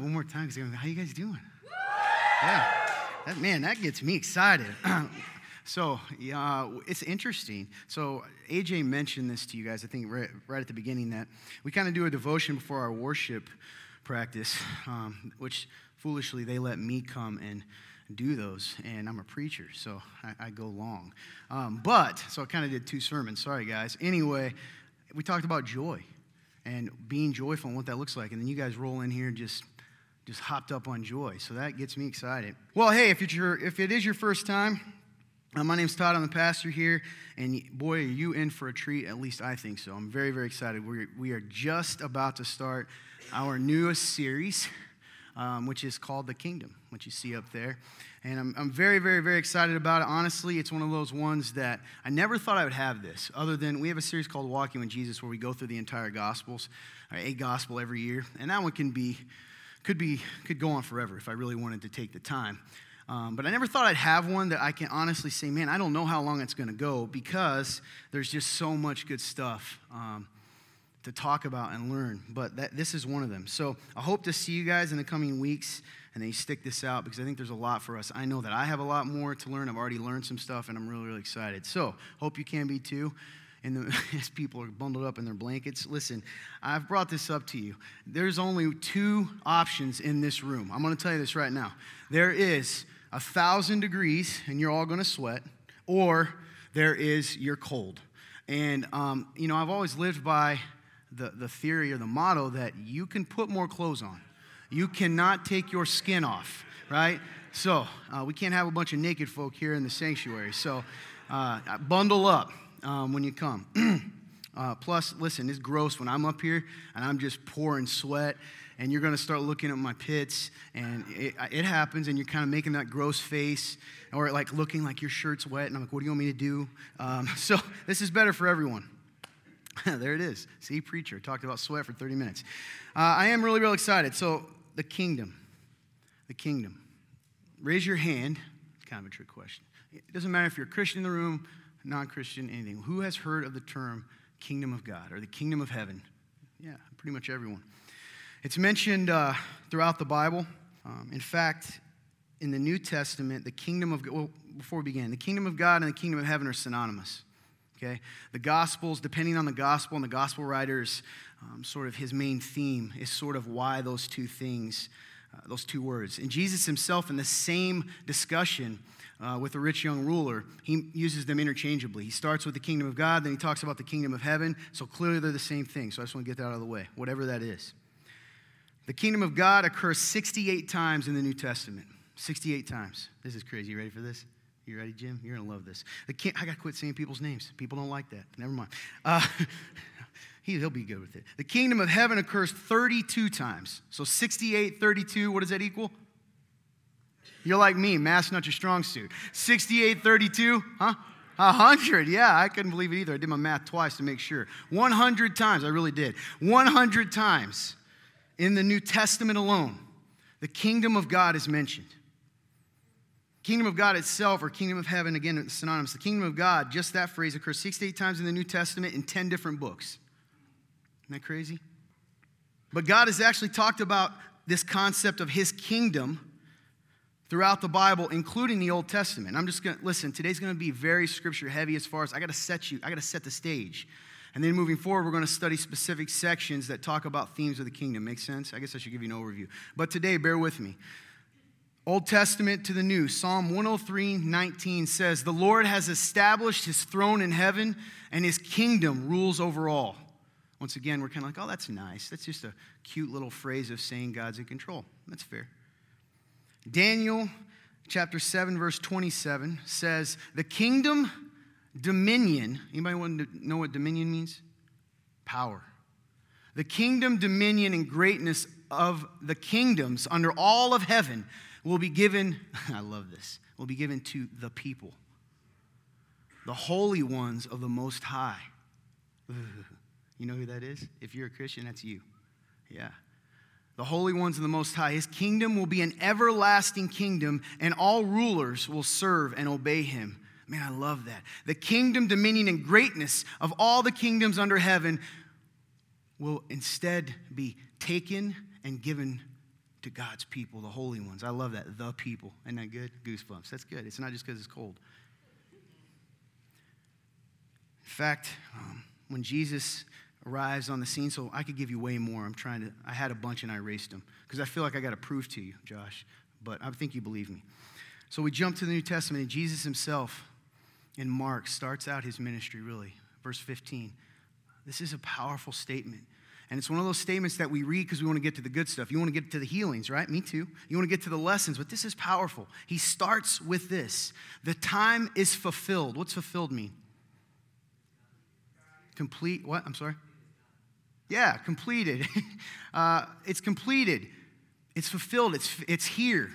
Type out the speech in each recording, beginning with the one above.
one more time because how you guys doing? Yeah. That, man, that gets me excited. so, yeah, it's interesting. So, AJ mentioned this to you guys, I think, right, right at the beginning, that we kind of do a devotion before our worship practice, um, which foolishly they let me come and do those, and I'm a preacher, so I, I go long. Um, but, so I kind of did two sermons. Sorry, guys. Anyway, we talked about joy and being joyful and what that looks like. And then you guys roll in here and just just hopped up on joy. So that gets me excited. Well, hey, if, it's your, if it is your first time, uh, my name's Todd. I'm the pastor here. And boy, are you in for a treat. At least I think so. I'm very, very excited. We're, we are just about to start our newest series, um, which is called The Kingdom, which you see up there. And I'm, I'm very, very, very excited about it. Honestly, it's one of those ones that I never thought I would have this, other than we have a series called Walking with Jesus where we go through the entire Gospels, a gospel every year. And that one can be, could be, could go on forever if I really wanted to take the time. Um, but I never thought I'd have one that I can honestly say, man, I don't know how long it's going to go because there's just so much good stuff um, to talk about and learn. But that, this is one of them. So I hope to see you guys in the coming weeks and they stick this out because I think there's a lot for us. I know that I have a lot more to learn. I've already learned some stuff, and I'm really, really excited. So, hope you can be too. And the, as people are bundled up in their blankets, listen, I've brought this up to you. There's only two options in this room. I'm going to tell you this right now. There is a thousand degrees, and you're all going to sweat, or there is you're cold. And, um, you know, I've always lived by the, the theory or the motto that you can put more clothes on. You cannot take your skin off, right? So uh, we can't have a bunch of naked folk here in the sanctuary. So uh, bundle up um, when you come. uh, plus, listen, it's gross when I'm up here and I'm just pouring sweat and you're going to start looking at my pits and it, it, happens and you're kind of making that gross face or like looking like your shirt's wet and i'm like what do you want me to do um, so this is better for everyone there it is see preacher talked about sweat for 30 minutes uh, i am really really excited so the kingdom. The kingdom. Raise your hand. It's kind of a trick question. It doesn't matter if you're a Christian in the room, non Christian, anything. Who has heard of the term kingdom of God or the kingdom of heaven? Yeah, pretty much everyone. It's mentioned uh, throughout the Bible. Um, in fact, in the New Testament, the kingdom of well, before we begin, the kingdom of God and the kingdom of heaven are synonymous. Okay, the Gospels, depending on the Gospel and the Gospel writers, um, sort of his main theme is sort of why those two things, uh, those two words. And Jesus himself, in the same discussion uh, with the rich young ruler, he uses them interchangeably. He starts with the kingdom of God, then he talks about the kingdom of heaven. So clearly they're the same thing. So I just want to get that out of the way, whatever that is. The kingdom of God occurs 68 times in the New Testament. 68 times. This is crazy. You ready for this? You ready, Jim? You're going to love this. I got to quit saying people's names. People don't like that. Never mind. Uh, he, will be good with it. The kingdom of heaven occurs 32 times. So 68, 32, what does that equal? You're like me, math's not your strong suit. 68, 32, huh? 100, yeah, I couldn't believe it either. I did my math twice to make sure. 100 times, I really did. 100 times in the New Testament alone, the kingdom of God is mentioned. Kingdom of God itself, or kingdom of heaven, again, synonymous. The kingdom of God, just that phrase occurs 68 times in the New Testament in 10 different books. Isn't that crazy? But God has actually talked about this concept of his kingdom throughout the Bible, including the Old Testament. I'm just going to listen, today's going to be very scripture heavy as far as I got to set you, I got to set the stage. And then moving forward, we're going to study specific sections that talk about themes of the kingdom. Make sense? I guess I should give you an overview. But today, bear with me. Old Testament to the New, Psalm 103 19 says, The Lord has established his throne in heaven, and his kingdom rules over all. Once again, we're kind of like, oh, that's nice. That's just a cute little phrase of saying God's in control. That's fair. Daniel chapter 7, verse 27 says, The kingdom, dominion, anybody want to know what dominion means? Power. The kingdom, dominion, and greatness of the kingdoms under all of heaven will be given, I love this, will be given to the people, the holy ones of the Most High. You know who that is? If you're a Christian, that's you. Yeah. The holy ones of the Most High. His kingdom will be an everlasting kingdom, and all rulers will serve and obey him. Man, I love that. The kingdom, dominion, and greatness of all the kingdoms under heaven will instead be taken and given to God's people, the holy ones. I love that. The people. Isn't that good? Goosebumps. That's good. It's not just because it's cold. In fact, um, when Jesus arrives on the scene, so I could give you way more. I'm trying to, I had a bunch and I erased them because I feel like I got to prove to you, Josh, but I think you believe me. So we jump to the New Testament, and Jesus himself in Mark starts out his ministry really. Verse 15. This is a powerful statement. And it's one of those statements that we read because we want to get to the good stuff. You want to get to the healings, right? Me too. You want to get to the lessons, but this is powerful. He starts with this The time is fulfilled. What's fulfilled mean? Complete, what? I'm sorry? Yeah, completed. uh, it's completed. It's fulfilled. It's, it's here.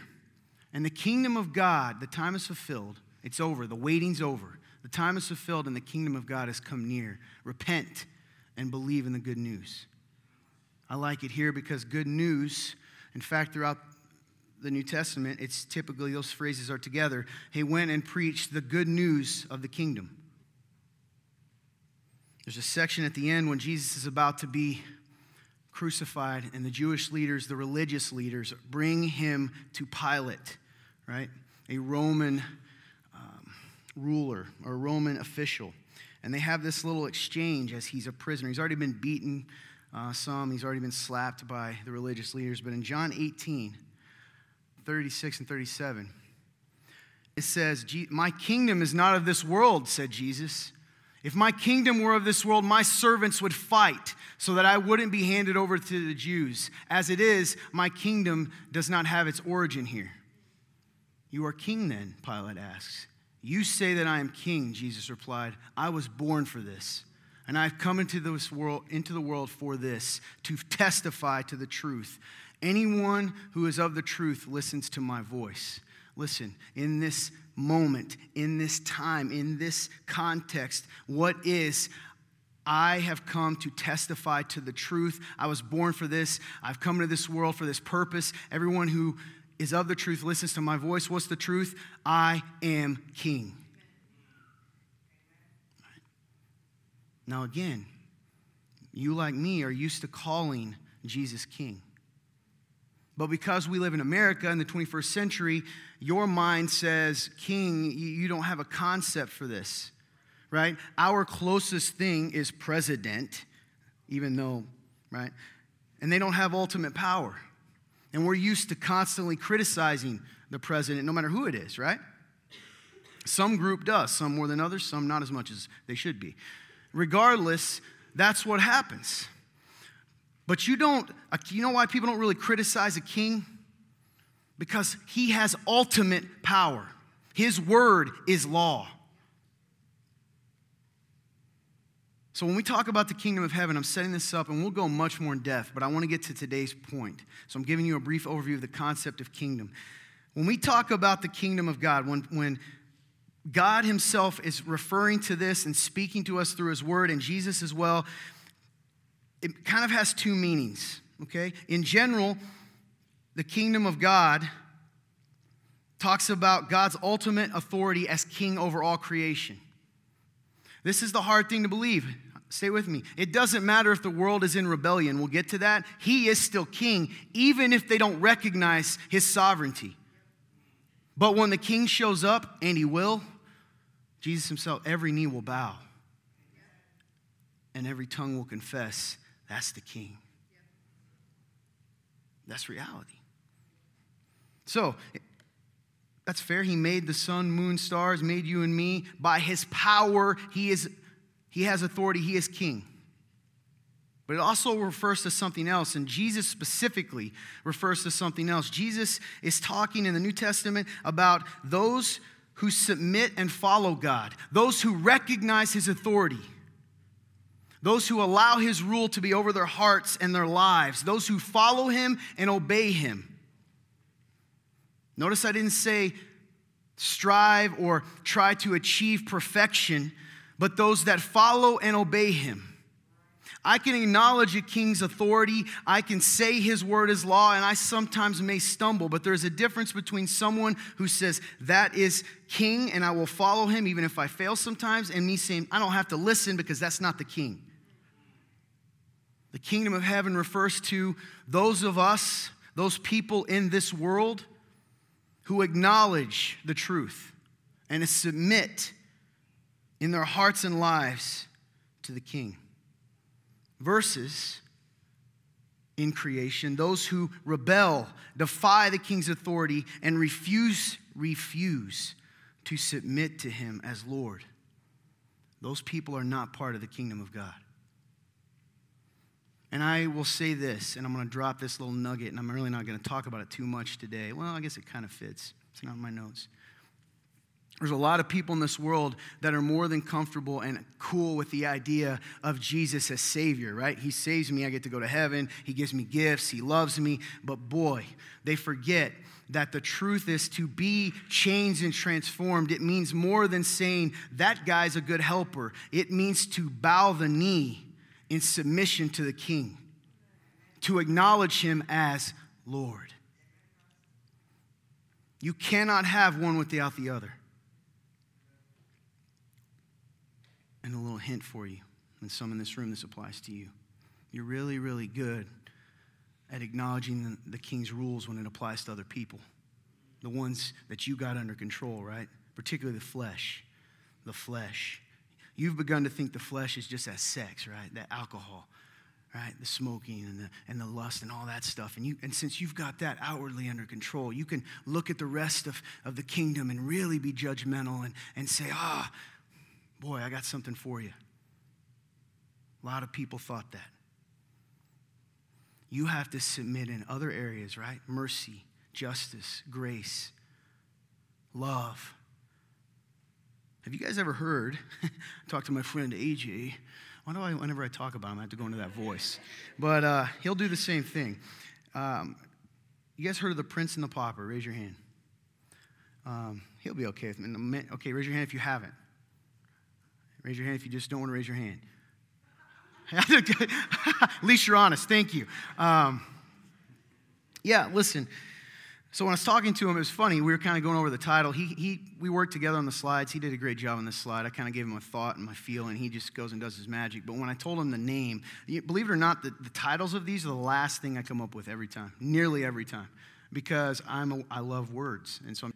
And the kingdom of God, the time is fulfilled. It's over. The waiting's over. The time is fulfilled and the kingdom of God has come near. Repent and believe in the good news. I like it here because good news, in fact, throughout the New Testament, it's typically those phrases are together. He went and preached the good news of the kingdom. There's a section at the end when Jesus is about to be crucified, and the Jewish leaders, the religious leaders, bring him to Pilate, right? A Roman um, ruler or Roman official. And they have this little exchange as he's a prisoner. He's already been beaten uh, some, he's already been slapped by the religious leaders. But in John 18, 36 and 37, it says, My kingdom is not of this world, said Jesus. If my kingdom were of this world, my servants would fight so that I wouldn't be handed over to the Jews. As it is, my kingdom does not have its origin here. You are king then, Pilate asks. You say that I am king, Jesus replied. I was born for this, and I've come into this world into the world for this, to testify to the truth. Anyone who is of the truth listens to my voice. Listen, in this moment, in this time, in this context, what is I have come to testify to the truth. I was born for this. I've come into this world for this purpose. Everyone who is of the truth listens to my voice. What's the truth? I am king. Now, again, you, like me, are used to calling Jesus king. But because we live in America in the 21st century, your mind says, King, you don't have a concept for this, right? Our closest thing is president, even though, right? And they don't have ultimate power. And we're used to constantly criticizing the president, no matter who it is, right? Some group does, some more than others, some not as much as they should be. Regardless, that's what happens. But you don't, uh, you know why people don't really criticize a king? Because he has ultimate power. His word is law. So, when we talk about the kingdom of heaven, I'm setting this up and we'll go much more in depth, but I want to get to today's point. So, I'm giving you a brief overview of the concept of kingdom. When we talk about the kingdom of God, when, when God Himself is referring to this and speaking to us through His word, and Jesus as well, it kind of has two meanings, okay? In general, the kingdom of God talks about God's ultimate authority as king over all creation. This is the hard thing to believe. Stay with me. It doesn't matter if the world is in rebellion. We'll get to that. He is still king, even if they don't recognize his sovereignty. But when the king shows up, and he will, Jesus himself, every knee will bow and every tongue will confess that's the king. That's reality. So, that's fair. He made the sun, moon, stars, made you and me. By his power, he, is, he has authority, he is king. But it also refers to something else, and Jesus specifically refers to something else. Jesus is talking in the New Testament about those who submit and follow God, those who recognize his authority those who allow his rule to be over their hearts and their lives, those who follow him and obey him. Notice I didn't say strive or try to achieve perfection, but those that follow and obey him. I can acknowledge a king's authority. I can say his word is law, and I sometimes may stumble, but there's a difference between someone who says, That is king, and I will follow him even if I fail sometimes, and me saying, I don't have to listen because that's not the king. The kingdom of heaven refers to those of us, those people in this world who acknowledge the truth and submit in their hearts and lives to the king. Versus in creation, those who rebel, defy the king's authority, and refuse, refuse to submit to him as Lord. Those people are not part of the kingdom of God. And I will say this, and I'm going to drop this little nugget, and I'm really not going to talk about it too much today. Well, I guess it kind of fits. It's not in my notes. There's a lot of people in this world that are more than comfortable and cool with the idea of Jesus as Savior, right? He saves me, I get to go to heaven, He gives me gifts, He loves me. But boy, they forget that the truth is to be changed and transformed. It means more than saying, that guy's a good helper. It means to bow the knee in submission to the King, to acknowledge Him as Lord. You cannot have one without the other. And a little hint for you, and some in this room, this applies to you. You're really, really good at acknowledging the, king's rules when it applies to other people, the ones that you got under control, right? Particularly the flesh. The flesh. You've begun to think the flesh is just as sex, right? That alcohol, right? The smoking and the, and the lust and all that stuff. And, you, and since you've got that outwardly under control, you can look at the rest of, of the kingdom and really be judgmental and, and say, ah, oh, boy, I got something for you. A lot of people thought that. You have to submit in other areas, right? Mercy, justice, grace, love have you guys ever heard? talk to my friend AJ. Why do I, whenever I talk about him, I have to go into that voice? But uh, he'll do the same thing. Um, you guys heard of the Prince and the Pauper? Raise your hand. Um, he'll be okay with me. Okay, raise your hand if you haven't. Raise your hand if you just don't want to raise your hand. At least you're honest. Thank you. Um, yeah, listen. So when I was talking to him, it was funny. We were kind of going over the title. He, he, we worked together on the slides. He did a great job on this slide. I kind of gave him a thought and my feel, and he just goes and does his magic. But when I told him the name, believe it or not, the, the titles of these are the last thing I come up with every time, nearly every time, because I'm a, I love words. And so,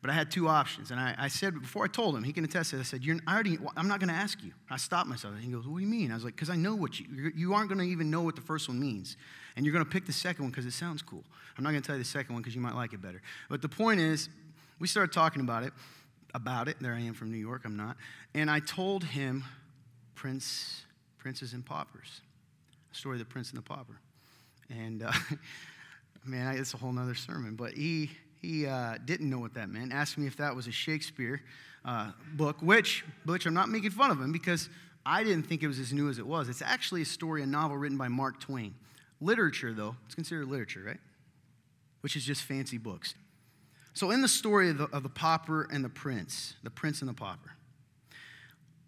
but I had two options, and I, I said before I told him, he can attest to it. I said, I already, I'm not going to ask you. I stopped myself. And he goes, What do you mean? I was like, Because I know what you, you aren't going to even know what the first one means and you're going to pick the second one because it sounds cool. I'm not going to tell you the second one because you might like it better. But the point is, we started talking about it, about it. There I am from New York. I'm not. And I told him, Prince, Princes and Paupers, the story of the Prince and the Pauper. And uh, man, it's a whole nother sermon. But he he uh, didn't know what that meant. Asked me if that was a Shakespeare uh, book, which which I'm not making fun of him because I didn't think it was as new as it was. It's actually a story, a novel written by Mark Twain. Literature, though, it's considered literature, right? Which is just fancy books. So, in the story of the, of the pauper and the prince, the prince and the pauper,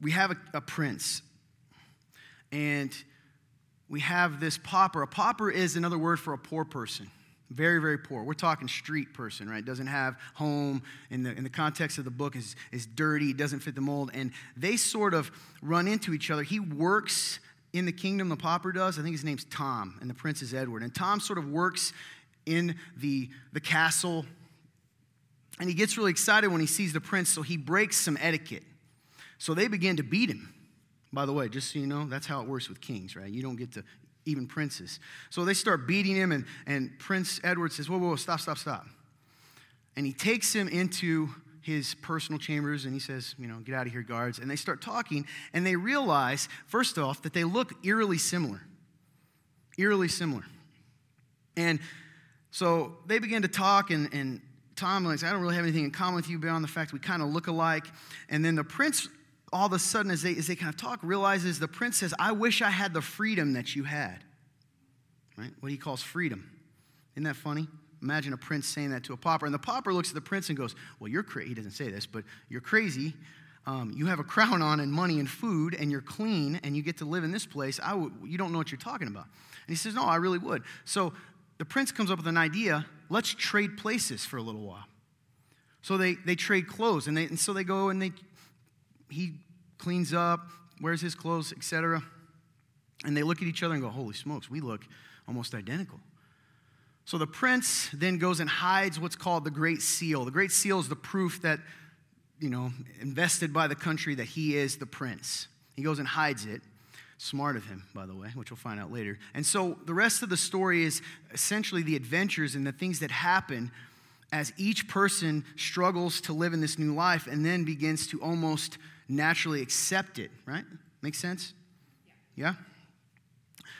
we have a, a prince, and we have this pauper. A pauper is another word for a poor person. Very, very poor. We're talking street person, right? Doesn't have home. In the, in the context of the book is, is dirty, doesn't fit the mold. And they sort of run into each other. He works in the kingdom, the pauper does. I think his name's Tom, and the prince is Edward. And Tom sort of works in the, the castle, and he gets really excited when he sees the prince, so he breaks some etiquette. So they begin to beat him. By the way, just so you know, that's how it works with kings, right? You don't get to even princes. So they start beating him, and, and Prince Edward says, Whoa, whoa, stop, stop, stop. And he takes him into his personal chambers and he says, you know, get out of here, guards. And they start talking and they realize, first off, that they look eerily similar. Eerily similar. And so they begin to talk and, and Tom like, I don't really have anything in common with you beyond the fact we kind of look alike. And then the prince, all of a sudden, as they, as they kind of talk, realizes the prince says, I wish I had the freedom that you had. Right? What he calls freedom. Isn't that funny? Imagine a prince saying that to a pauper. And the pauper looks at the prince and goes, Well, you're crazy. He doesn't say this, but you're crazy. Um, you have a crown on and money and food, and you're clean, and you get to live in this place. I w- you don't know what you're talking about. And he says, No, I really would. So the prince comes up with an idea let's trade places for a little while. So they, they trade clothes, and, they, and so they go and they, he cleans up, wears his clothes, etc. And they look at each other and go, Holy smokes, we look almost identical. So the prince then goes and hides what's called the Great Seal. The Great Seal is the proof that, you know, invested by the country that he is the prince. He goes and hides it. Smart of him, by the way, which we'll find out later. And so the rest of the story is essentially the adventures and the things that happen as each person struggles to live in this new life and then begins to almost naturally accept it, right? Make sense? Yeah?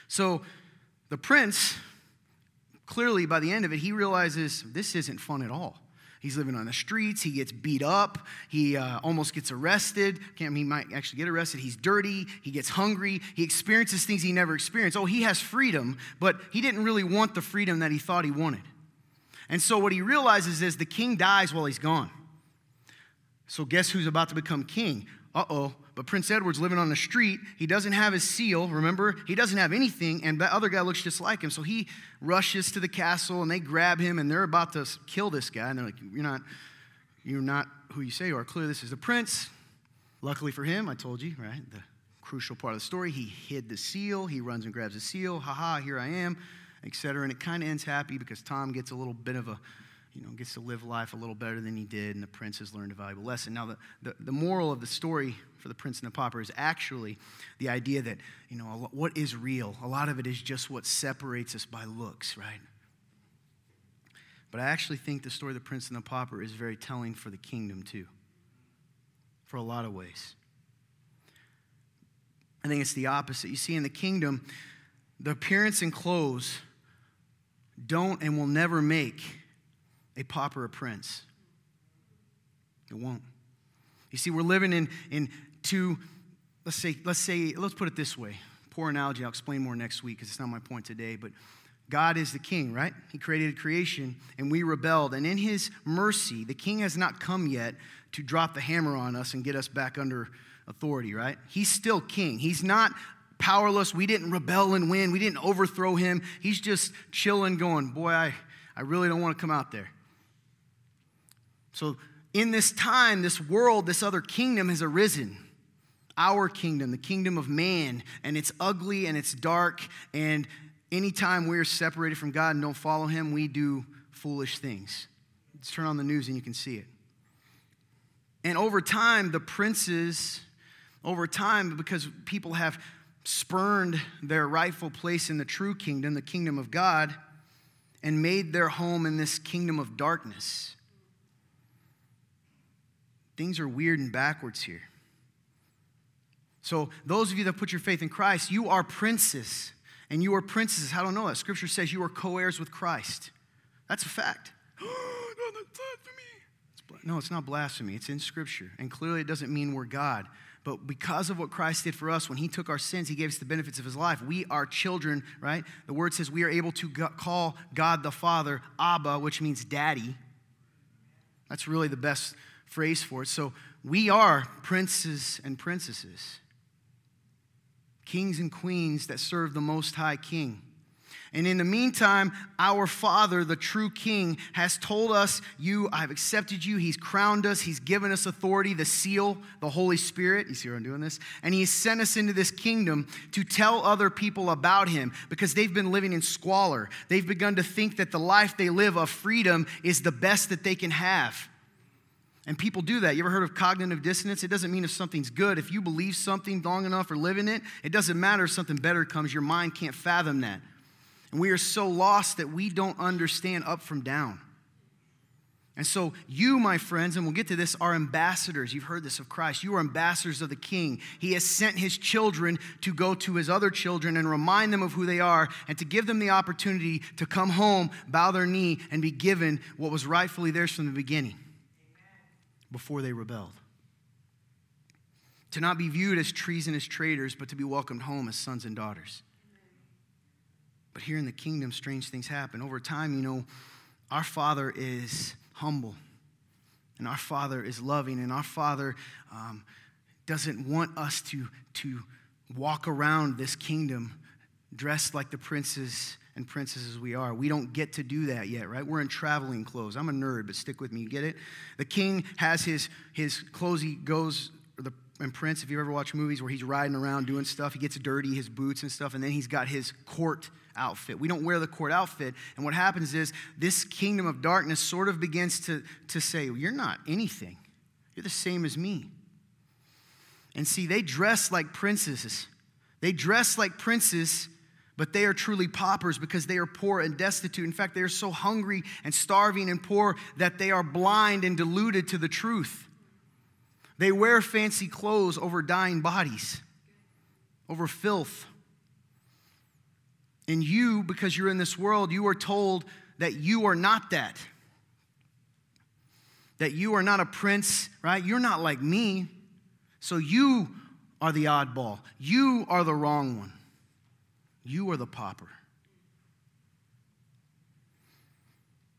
So the prince, clearly by the end of it, he realizes this isn't fun at all. He's living on the streets. He gets beat up. He uh, almost gets arrested. Can't, he might actually get arrested. He's dirty. He gets hungry. He experiences things he never experienced. Oh, he has freedom, but he didn't really want the freedom that he thought he wanted. And so what he realizes is the king dies while he's gone. So guess who's about to become king? Uh oh. But Prince Edward's living on the street. He doesn't have his seal, remember? He doesn't have anything, and that other guy looks just like him. So he rushes to the castle and they grab him and they're about to kill this guy. And they're like, You're not, you're not who you say you are. Clearly, this is the prince. Luckily for him, I told you, right? The crucial part of the story. He hid the seal. He runs and grabs the seal. Ha ha, here I am, etc. And it kind of ends happy because Tom gets a little bit of a you know, gets to live life a little better than he did, and the prince has learned a valuable lesson. Now, the, the, the moral of the story for the prince and the pauper is actually the idea that, you know, what is real? A lot of it is just what separates us by looks, right? But I actually think the story of the prince and the pauper is very telling for the kingdom, too, for a lot of ways. I think it's the opposite. You see, in the kingdom, the appearance and clothes don't and will never make a pauper a prince. It won't. You see, we're living in, in two, let's say, let's say, let's put it this way. Poor analogy, I'll explain more next week because it's not my point today, but God is the king, right? He created creation and we rebelled. And in his mercy, the king has not come yet to drop the hammer on us and get us back under authority, right? He's still king. He's not powerless. We didn't rebel and win. We didn't overthrow him. He's just chilling, going, Boy, I, I really don't want to come out there. So, in this time, this world, this other kingdom has arisen. Our kingdom, the kingdom of man, and it's ugly and it's dark. And anytime we're separated from God and don't follow Him, we do foolish things. Let's turn on the news and you can see it. And over time, the princes, over time, because people have spurned their rightful place in the true kingdom, the kingdom of God, and made their home in this kingdom of darkness things are weird and backwards here. So, those of you that put your faith in Christ, you are princes. And you are princes. I don't know that? Scripture says you are co heirs with Christ. That's a fact. no, it's not blasphemy. It's in Scripture. And clearly, it doesn't mean we're God. But because of what Christ did for us, when He took our sins, He gave us the benefits of His life. We are children, right? The word says we are able to call God the Father Abba, which means daddy. That's really the best phrase for it. So we are princes and princesses, kings and queens that serve the Most High King. And in the meantime, our Father, the true King, has told us, You, I've accepted you. He's crowned us. He's given us authority, the seal, the Holy Spirit. You see where I'm doing this? And He has sent us into this kingdom to tell other people about Him because they've been living in squalor. They've begun to think that the life they live of freedom is the best that they can have. And people do that. You ever heard of cognitive dissonance? It doesn't mean if something's good. If you believe something long enough or live in it, it doesn't matter if something better comes. Your mind can't fathom that. And we are so lost that we don't understand up from down. And so, you, my friends, and we'll get to this, are ambassadors. You've heard this of Christ. You are ambassadors of the King. He has sent his children to go to his other children and remind them of who they are and to give them the opportunity to come home, bow their knee, and be given what was rightfully theirs from the beginning before they rebelled. To not be viewed as treasonous traitors, but to be welcomed home as sons and daughters. But here in the kingdom, strange things happen. Over time, you know, our Father is humble, and our Father is loving, and our Father um, doesn't want us to, to walk around this kingdom dressed like the princes and princesses we are. We don't get to do that yet, right? We're in traveling clothes. I'm a nerd, but stick with me. You get it? The king has his, his clothes, he goes, the and Prince, if you ever watch movies where he's riding around doing stuff, he gets dirty, his boots and stuff, and then he's got his court outfit. We don't wear the court outfit. And what happens is this kingdom of darkness sort of begins to, to say, You're not anything. You're the same as me. And see, they dress like princesses. They dress like princes, but they are truly paupers because they are poor and destitute. In fact, they are so hungry and starving and poor that they are blind and deluded to the truth. They wear fancy clothes over dying bodies, over filth. And you, because you're in this world, you are told that you are not that. That you are not a prince, right? You're not like me. So you are the oddball. You are the wrong one. You are the pauper.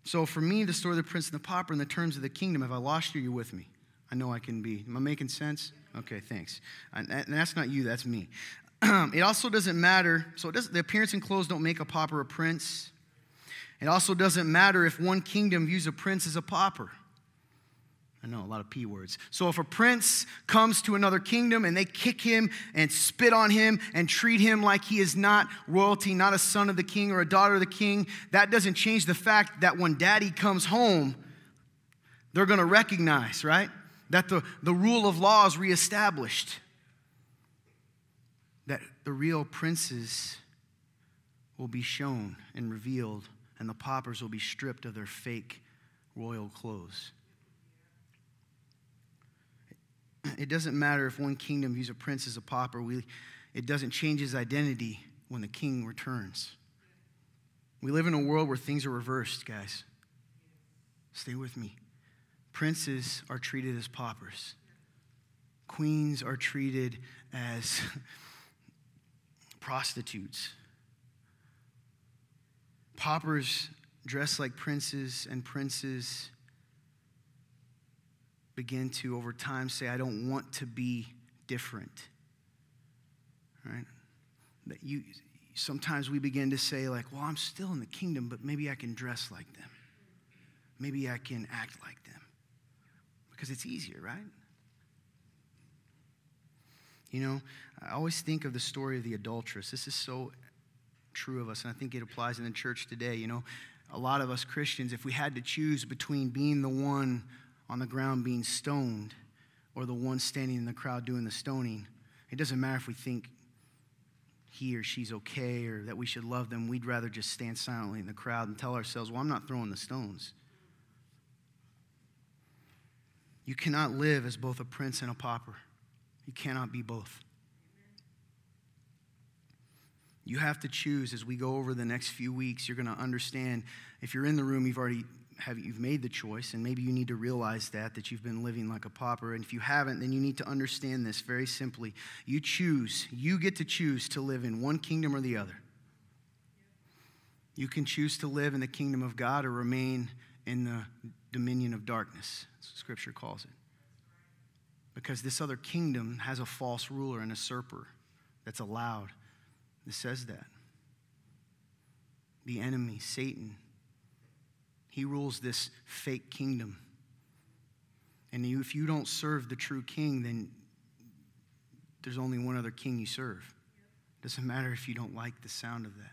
So for me, the story of the prince and the pauper in the terms of the kingdom, have I lost you? You with me? I know I can be. Am I making sense? Okay, thanks. And that's not you, that's me. it also doesn't matter. So the appearance and clothes don't make a pauper a prince. It also doesn't matter if one kingdom views a prince as a pauper. I know a lot of P words. So if a prince comes to another kingdom and they kick him and spit on him and treat him like he is not royalty, not a son of the king or a daughter of the king, that doesn't change the fact that when daddy comes home, they're going to recognize, right? That the, the rule of law is reestablished. The real princes will be shown and revealed, and the paupers will be stripped of their fake royal clothes. It doesn't matter if one kingdom views a prince as a pauper, we, it doesn't change his identity when the king returns. We live in a world where things are reversed, guys. Stay with me. Princes are treated as paupers, queens are treated as prostitutes. Paupers dress like princes, and princes begin to, over time, say, I don't want to be different. Right? That you, sometimes we begin to say, like, well, I'm still in the kingdom, but maybe I can dress like them. Maybe I can act like them. Because it's easier, right? You know, I always think of the story of the adulteress. This is so true of us, and I think it applies in the church today. You know, a lot of us Christians, if we had to choose between being the one on the ground being stoned or the one standing in the crowd doing the stoning. It doesn't matter if we think he or she's okay or that we should love them. We'd rather just stand silently in the crowd and tell ourselves, well, I'm not throwing the stones. You cannot live as both a prince and a pauper. You cannot be both. You have to choose as we go over the next few weeks. You're going to understand. If you're in the room, you've already have you've made the choice and maybe you need to realize that that you've been living like a pauper and if you haven't then you need to understand this very simply you choose you get to choose to live in one kingdom or the other you can choose to live in the kingdom of god or remain in the dominion of darkness scripture calls it because this other kingdom has a false ruler and a usurper that's allowed it says that the enemy satan he rules this fake kingdom. And if you don't serve the true king, then there's only one other king you serve. It doesn't matter if you don't like the sound of that.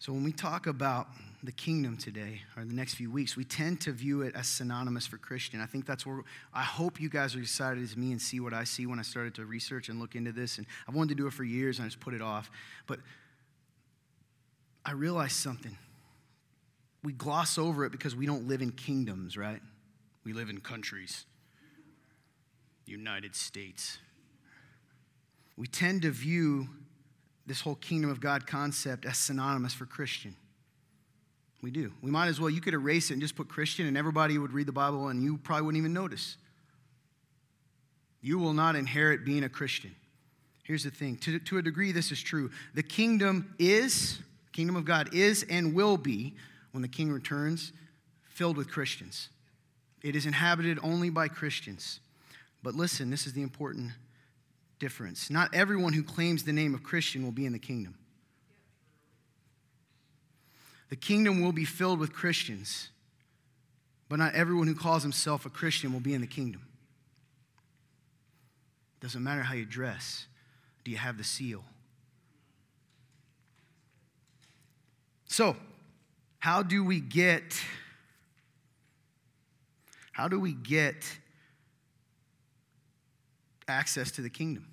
So when we talk about the kingdom today or the next few weeks, we tend to view it as synonymous for Christian. I think that's where I hope you guys are excited as me and see what I see when I started to research and look into this. And I've wanted to do it for years and I just put it off. But I realized something we gloss over it because we don't live in kingdoms, right? We live in countries. United States. We tend to view this whole kingdom of God concept as synonymous for Christian. We do. We might as well, you could erase it and just put Christian, and everybody would read the Bible and you probably wouldn't even notice. You will not inherit being a Christian. Here's the thing to, to a degree, this is true. The kingdom is, kingdom of God is and will be when the king returns, filled with Christians. It is inhabited only by Christians. But listen, this is the important difference. Not everyone who claims the name of Christian will be in the kingdom. The kingdom will be filled with Christians, but not everyone who calls himself a Christian will be in the kingdom. Doesn't matter how you dress, do you have the seal? So, how do we get how do we get access to the kingdom?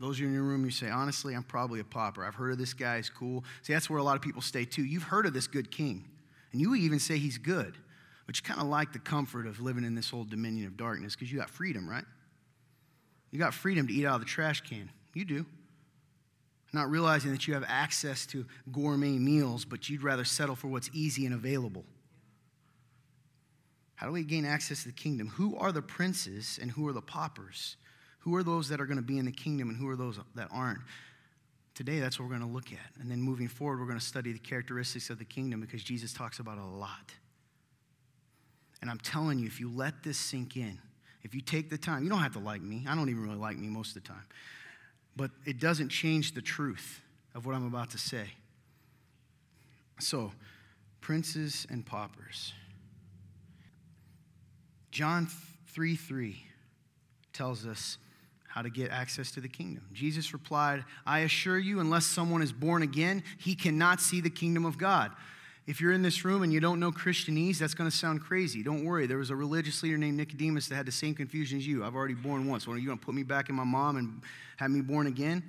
Those of you in your room, you say, honestly, I'm probably a pauper. I've heard of this guy, he's cool. See, that's where a lot of people stay too. You've heard of this good king, and you even say he's good, but you kind of like the comfort of living in this old dominion of darkness because you got freedom, right? You got freedom to eat out of the trash can. You do. Not realizing that you have access to gourmet meals, but you'd rather settle for what's easy and available. How do we gain access to the kingdom? Who are the princes and who are the paupers? Who are those that are going to be in the kingdom and who are those that aren't? Today, that's what we're going to look at. And then moving forward, we're going to study the characteristics of the kingdom because Jesus talks about a lot. And I'm telling you, if you let this sink in, if you take the time, you don't have to like me. I don't even really like me most of the time. But it doesn't change the truth of what I'm about to say. So, princes and paupers. John 3 3 tells us how to get access to the kingdom. Jesus replied, I assure you, unless someone is born again, he cannot see the kingdom of God. If you're in this room and you don't know Christianese, that's going to sound crazy. Don't worry. There was a religious leader named Nicodemus that had the same confusion as you. I've already born once. What, are you going to put me back in my mom and have me born again?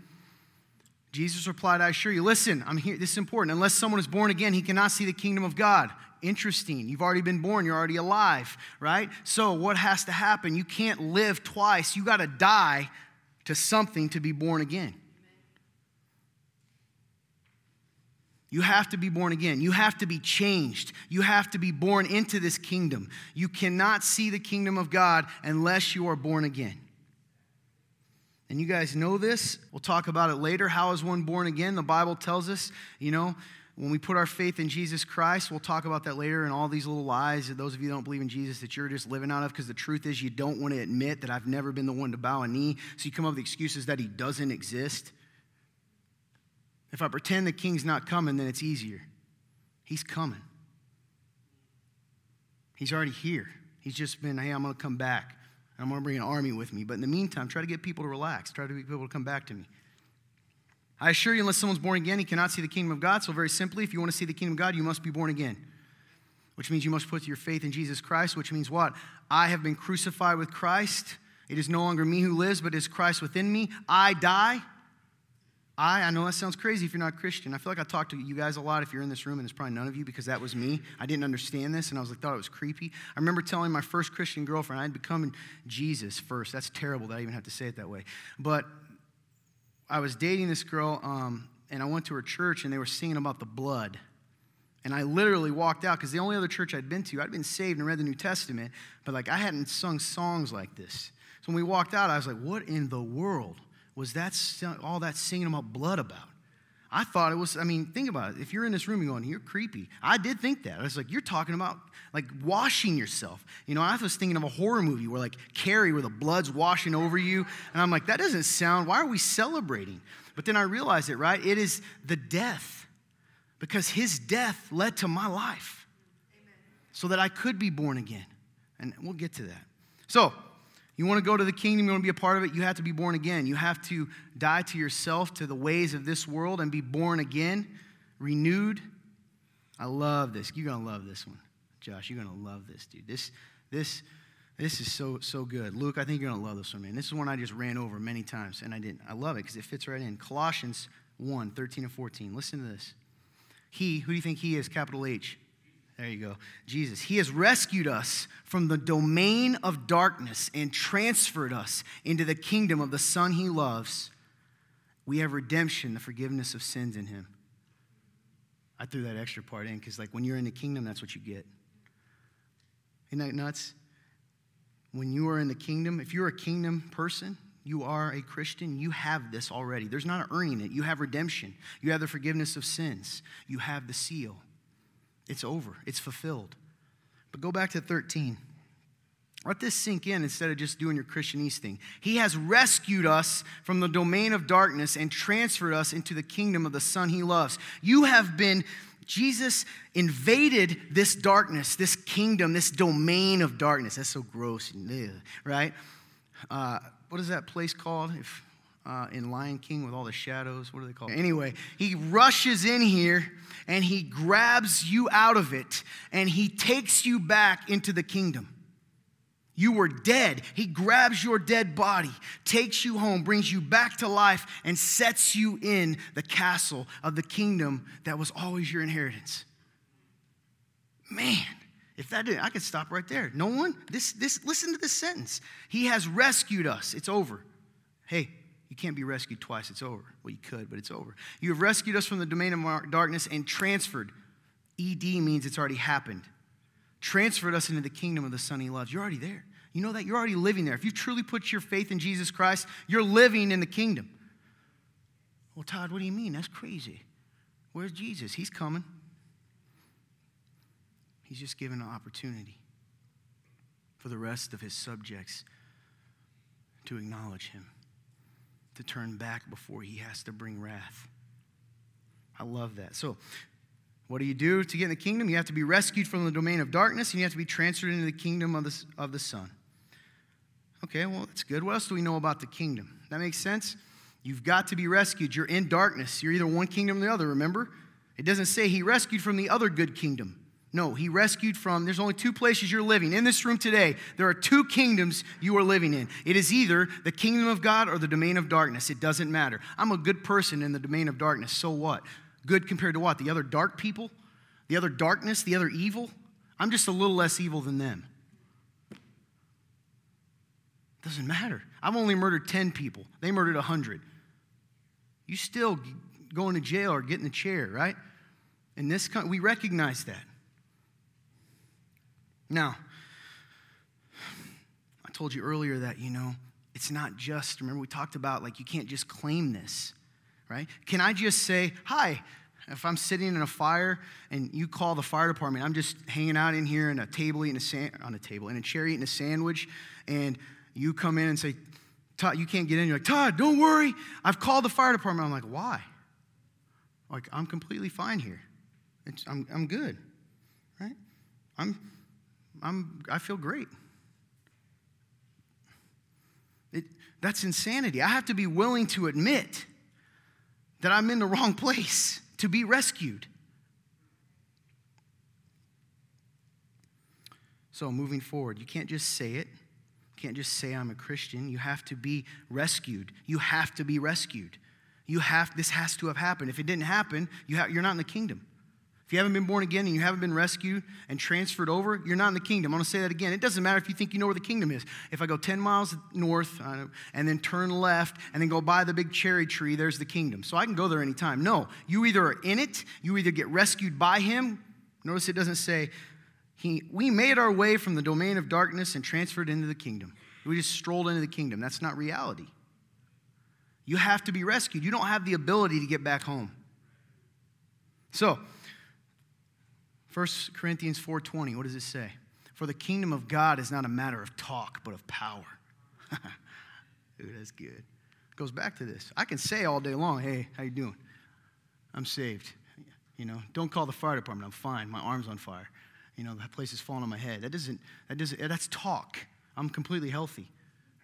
Jesus replied, I assure you, listen, I'm here. This is important. Unless someone is born again, he cannot see the kingdom of God. Interesting. You've already been born, you're already alive, right? So, what has to happen? You can't live twice. You got to die to something to be born again. You have to be born again. You have to be changed. You have to be born into this kingdom. You cannot see the kingdom of God unless you are born again. And you guys know this. We'll talk about it later. How is one born again? The Bible tells us, you know, when we put our faith in Jesus Christ, we'll talk about that later and all these little lies that those of you that don't believe in Jesus that you're just living out of because the truth is you don't want to admit that I've never been the one to bow a knee. So you come up with excuses that he doesn't exist. If I pretend the king's not coming, then it's easier. He's coming. He's already here. He's just been, hey, I'm going to come back. I'm going to bring an army with me. But in the meantime, try to get people to relax. Try to get people to come back to me. I assure you, unless someone's born again, he cannot see the kingdom of God. So, very simply, if you want to see the kingdom of God, you must be born again, which means you must put your faith in Jesus Christ, which means what? I have been crucified with Christ. It is no longer me who lives, but it is Christ within me. I die. I, I know that sounds crazy if you're not Christian. I feel like I talk to you guys a lot if you're in this room, and it's probably none of you because that was me. I didn't understand this, and I was like, thought it was creepy. I remember telling my first Christian girlfriend I'd become Jesus first. That's terrible that I even have to say it that way. But I was dating this girl, um, and I went to her church, and they were singing about the blood. And I literally walked out because the only other church I'd been to, I'd been saved and read the New Testament, but like I hadn't sung songs like this. So when we walked out, I was like, what in the world? Was that all that singing about blood about? I thought it was, I mean, think about it. If you're in this room, you're going, you're creepy. I did think that. I was like, you're talking about like washing yourself. You know, I was thinking of a horror movie where like Carrie, where the blood's washing over you. And I'm like, that doesn't sound, why are we celebrating? But then I realized it, right? It is the death because his death led to my life Amen. so that I could be born again. And we'll get to that. So, you want to go to the kingdom, you want to be a part of it, you have to be born again. You have to die to yourself, to the ways of this world, and be born again, renewed. I love this. You're going to love this one. Josh, you're going to love this, dude. This, this, this is so, so good. Luke, I think you're going to love this one, man. This is one I just ran over many times, and I didn't. I love it because it fits right in. Colossians 1 13 and 14. Listen to this. He, who do you think he is, capital H? There you go. Jesus. He has rescued us from the domain of darkness and transferred us into the kingdom of the Son he loves. We have redemption, the forgiveness of sins in him. I threw that extra part in because, like, when you're in the kingdom, that's what you get. Isn't that nuts? When you are in the kingdom, if you're a kingdom person, you are a Christian, you have this already. There's not earning it. You have redemption, you have the forgiveness of sins, you have the seal. It's over, it's fulfilled. But go back to 13. Let this sink in instead of just doing your Christianese thing. He has rescued us from the domain of darkness and transferred us into the kingdom of the Son he loves. You have been, Jesus invaded this darkness, this kingdom, this domain of darkness. That's so gross, right? Uh, what is that place called? If uh, in Lion King with all the shadows. What do they call? Anyway, he rushes in here and he grabs you out of it and he takes you back into the kingdom. You were dead. He grabs your dead body, takes you home, brings you back to life, and sets you in the castle of the kingdom that was always your inheritance. Man, if that didn't, I could stop right there. No one? This, this, listen to this sentence. He has rescued us. It's over. Hey, you can't be rescued twice. It's over. Well, you could, but it's over. You have rescued us from the domain of darkness and transferred. ED means it's already happened. Transferred us into the kingdom of the Son he loves. You're already there. You know that? You're already living there. If you truly put your faith in Jesus Christ, you're living in the kingdom. Well, Todd, what do you mean? That's crazy. Where's Jesus? He's coming. He's just given an opportunity for the rest of his subjects to acknowledge him, to turn back before he has to bring wrath. I love that. So, what do you do to get in the kingdom? You have to be rescued from the domain of darkness and you have to be transferred into the kingdom of the, of the Son. Okay, well, that's good. What else do we know about the kingdom? That makes sense? You've got to be rescued. You're in darkness. You're either one kingdom or the other, remember? It doesn't say he rescued from the other good kingdom. No, he rescued from, there's only two places you're living. In this room today, there are two kingdoms you are living in. It is either the kingdom of God or the domain of darkness. It doesn't matter. I'm a good person in the domain of darkness. So what? Good compared to what? The other dark people? The other darkness? The other evil? I'm just a little less evil than them. Doesn't matter. I've only murdered 10 people, they murdered 100. You still going to jail or get in the chair, right? In this country, we recognize that. Now, I told you earlier that, you know, it's not just, remember, we talked about like you can't just claim this, right? Can I just say, hi, if I'm sitting in a fire and you call the fire department, I'm just hanging out in here in a table eating a sand, on a table in a chair eating a sandwich, and you come in and say, Todd, you can't get in. You're like, Todd, don't worry. I've called the fire department. I'm like, why? Like, I'm completely fine here. It's, I'm, I'm good, right? I'm, I'm, I feel great. It, that's insanity. I have to be willing to admit that I'm in the wrong place to be rescued. So, moving forward, you can't just say it can't just say I'm a Christian. You have to be rescued. You have to be rescued. You have this has to have happened. If it didn't happen, you have, you're not in the kingdom. If you haven't been born again and you haven't been rescued and transferred over, you're not in the kingdom. I'm going to say that again. It doesn't matter if you think you know where the kingdom is. If I go 10 miles north uh, and then turn left and then go by the big cherry tree, there's the kingdom. So I can go there anytime. No, you either are in it, you either get rescued by him. Notice it doesn't say he, we made our way from the domain of darkness and transferred into the kingdom. We just strolled into the kingdom. That's not reality. You have to be rescued. You don't have the ability to get back home. So, 1 Corinthians 4:20, what does it say? For the kingdom of God is not a matter of talk, but of power. Dude, that's good. Goes back to this. I can say all day long, hey, how you doing? I'm saved. You know, don't call the fire department. I'm fine. My arm's on fire you know, that place is falling on my head. That doesn't, that doesn't, that's talk. I'm completely healthy.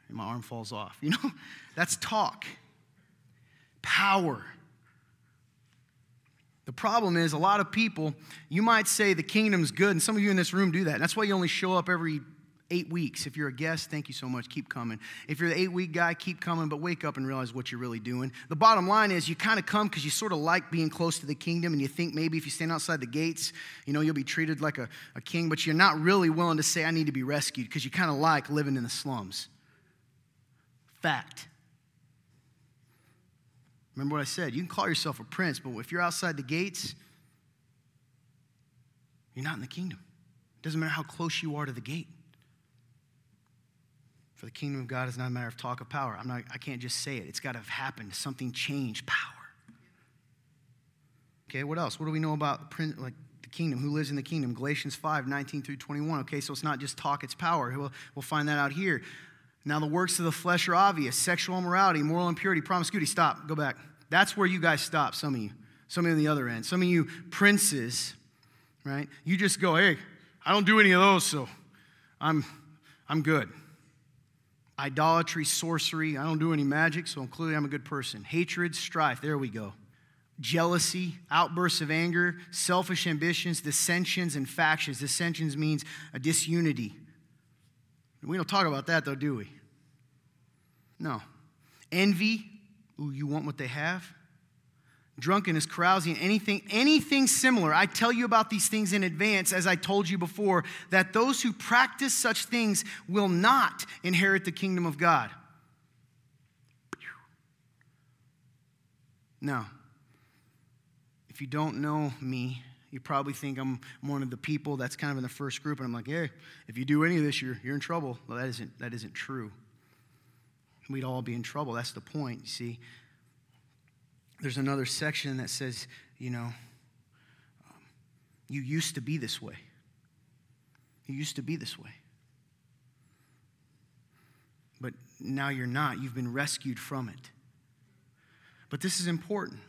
And my arm falls off. You know, that's talk. Power. The problem is, a lot of people, you might say the kingdom's good, and some of you in this room do that. That's why you only show up every eight weeks. If you're a guest, thank you so much. Keep coming. If you're the eight week guy, keep coming, but wake up and realize what you're really doing. The bottom line is you kind of come because you sort of like being close to the kingdom and you think maybe if you stand outside the gates, you know, you'll be treated like a, a king, but you're not really willing to say, I need to be rescued because you kind of like living in the slums. Fact. Remember what I said? You can call yourself a prince, but if you're outside the gates, you're not in the kingdom. It doesn't matter how close you are to the gate. For the kingdom of God is not a matter of talk of power. I'm not, I can't just say it. It's got to have happened. Something changed. Power. Okay, what else? What do we know about prince, like the kingdom? Who lives in the kingdom? Galatians 5, 19 through 21. Okay, so it's not just talk, it's power. We'll, we'll find that out here. Now, the works of the flesh are obvious sexual immorality, moral impurity, promiscuity. Stop, go back. That's where you guys stop, some of you. Some of you on the other end. Some of you princes, right? You just go, hey, I don't do any of those, so I'm, I'm good. idolatry, sorcery. I don't do any magic, so clearly I'm a good person. Hatred, strife. There we go. Jealousy, outbursts of anger, selfish ambitions, dissensions, and factions. Dissensions means a disunity. We don't talk about that though, do we? No. Envy. Ooh, you want what they have? drunkenness, carousing, anything, anything similar. I tell you about these things in advance, as I told you before, that those who practice such things will not inherit the kingdom of God. Now, if you don't know me, you probably think I'm one of the people that's kind of in the first group, and I'm like, hey, if you do any of this, you're, you're in trouble. Well, that isn't, that isn't true. We'd all be in trouble. That's the point, you see there's another section that says, you know, um, you used to be this way. You used to be this way. But now you're not. You've been rescued from it. But this is important.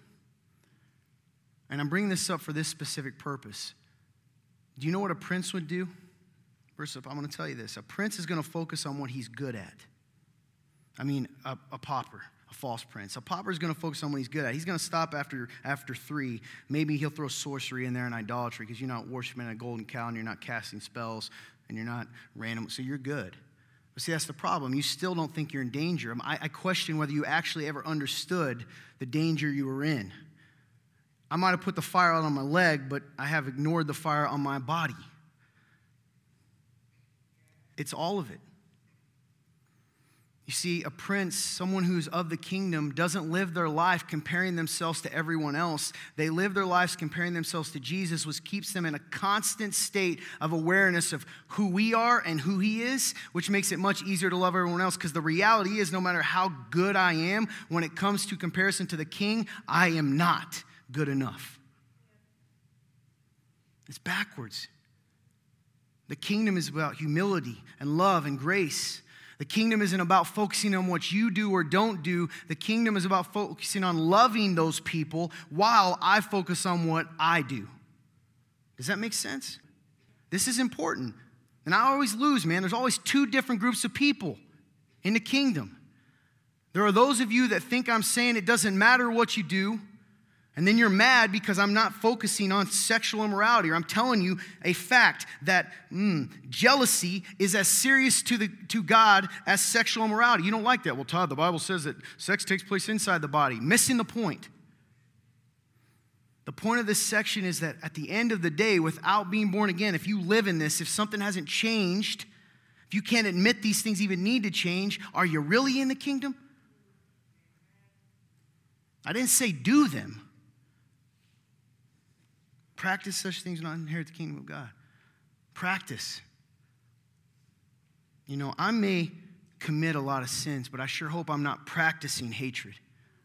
And I'm bringing this up for this specific purpose. Do you know what a prince would do? First up, I'm going to tell you this. A prince is going to focus on what he's good at. I mean, a, a pauper a false prince. A pauper is going to focus on what he's good at. He's going to stop after, after three. Maybe he'll throw sorcery in there and idolatry because you're not worshiping a golden cow and you're not casting spells and you're not random. So you're good. But see, that's the problem. You still don't think you're in danger. I, I question whether you actually ever understood the danger you were in. I might have put the fire out on my leg, but I have ignored the fire on my body. It's all of it. You see, a prince, someone who's of the kingdom, doesn't live their life comparing themselves to everyone else. They live their lives comparing themselves to Jesus, which keeps them in a constant state of awareness of who we are and who he is, which makes it much easier to love everyone else. Because the reality is, no matter how good I am, when it comes to comparison to the king, I am not good enough. It's backwards. The kingdom is about humility and love and grace. The kingdom isn't about focusing on what you do or don't do. The kingdom is about focusing on loving those people while I focus on what I do. Does that make sense? This is important. And I always lose, man. There's always two different groups of people in the kingdom. There are those of you that think I'm saying it doesn't matter what you do. And then you're mad because I'm not focusing on sexual immorality, or I'm telling you a fact that mm, jealousy is as serious to, the, to God as sexual immorality. You don't like that. Well, Todd, the Bible says that sex takes place inside the body. Missing the point. The point of this section is that at the end of the day, without being born again, if you live in this, if something hasn't changed, if you can't admit these things even need to change, are you really in the kingdom? I didn't say do them. Practice such things and not inherit the kingdom of God. Practice. You know, I may commit a lot of sins, but I sure hope I'm not practicing hatred.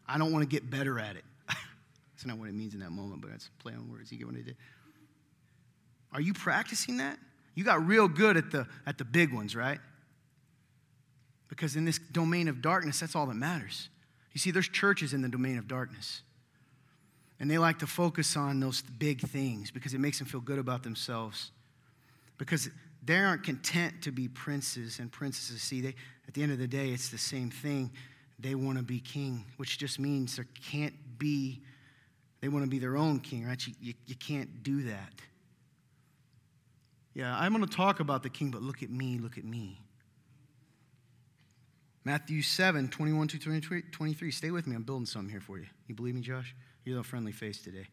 I don't want to get better at it. That's not what it means in that moment, but that's play on words. You get what I did? Are you practicing that? You got real good at the at the big ones, right? Because in this domain of darkness, that's all that matters. You see, there's churches in the domain of darkness. And they like to focus on those big things because it makes them feel good about themselves. Because they aren't content to be princes and princesses. See, they, at the end of the day, it's the same thing. They want to be king, which just means there can't be, they want to be their own king, right? You, you, you can't do that. Yeah, I'm going to talk about the king, but look at me, look at me. Matthew 7, 21 to 23. Stay with me. I'm building something here for you. You believe me, Josh? You have a friendly face today.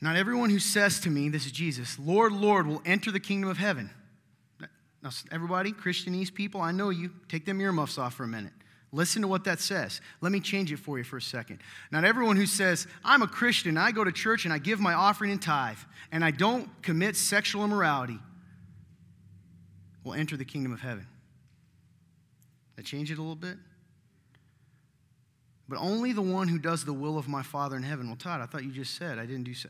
Not everyone who says to me, This is Jesus, Lord, Lord, will enter the kingdom of heaven. Now, everybody, Christianese people, I know you. Take them earmuffs off for a minute. Listen to what that says. Let me change it for you for a second. Not everyone who says, I'm a Christian, I go to church and I give my offering and tithe, and I don't commit sexual immorality, will enter the kingdom of heaven. That change it a little bit? But only the one who does the will of my Father in heaven. Well, Todd, I thought you just said I didn't do so.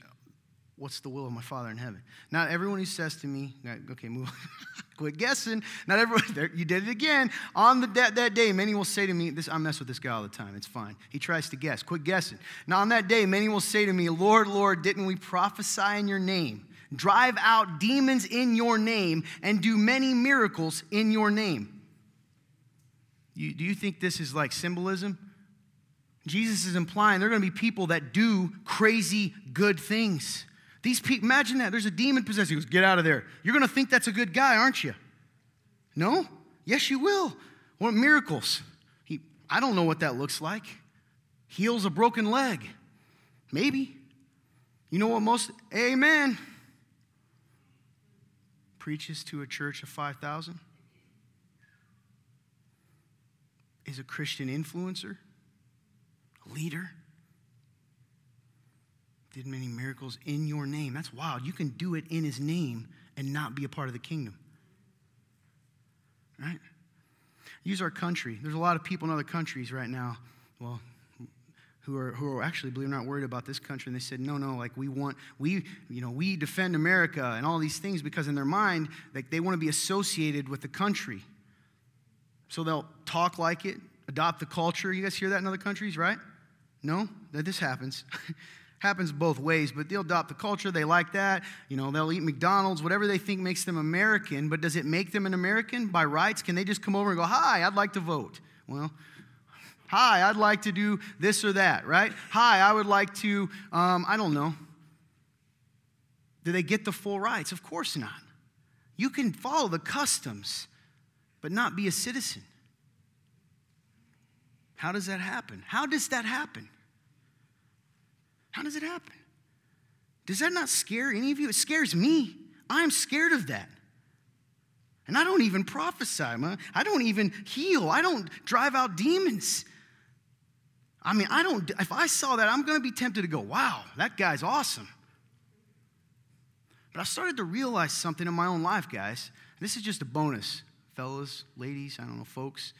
What's the will of my Father in heaven? Not everyone who says to me, okay, move, on. quit guessing. Not everyone, there, you did it again. On the, that, that day, many will say to me, this, I mess with this guy all the time, it's fine. He tries to guess, quit guessing. Now, on that day, many will say to me, Lord, Lord, didn't we prophesy in your name, drive out demons in your name, and do many miracles in your name? You, do you think this is like symbolism? Jesus is implying there are going to be people that do crazy good things. These people, imagine that. There's a demon possessed. He goes, Get out of there. You're going to think that's a good guy, aren't you? No? Yes, you will. What miracles? He, I don't know what that looks like. Heals a broken leg. Maybe. You know what most, amen. Preaches to a church of 5,000. Is a Christian influencer, leader. Did many miracles in your name. That's wild. You can do it in his name and not be a part of the kingdom. Right? Use our country. There's a lot of people in other countries right now. Well, who are, who are actually, believe it or not, worried about this country. And they said, no, no, like we want, we, you know, we defend America and all these things because in their mind, like they want to be associated with the country. So they'll talk like it, adopt the culture. You guys hear that in other countries, right? No? That this happens. happens both ways, but they'll adopt the culture. They like that. You know, they'll eat McDonald's, whatever they think makes them American. But does it make them an American by rights? Can they just come over and go, hi, I'd like to vote? Well, Hi, I'd like to do this or that, right? Hi, I would like to, um, I don't know. Do they get the full rights? Of course not. You can follow the customs, but not be a citizen. How does that happen? How does that happen? How does it happen? Does that not scare any of you? It scares me. I'm scared of that. And I don't even prophesy, man. I don't even heal. I don't drive out demons. I mean, I don't, if I saw that, I'm going to be tempted to go, wow, that guy's awesome. But I started to realize something in my own life, guys. This is just a bonus, fellas, ladies, I don't know, folks.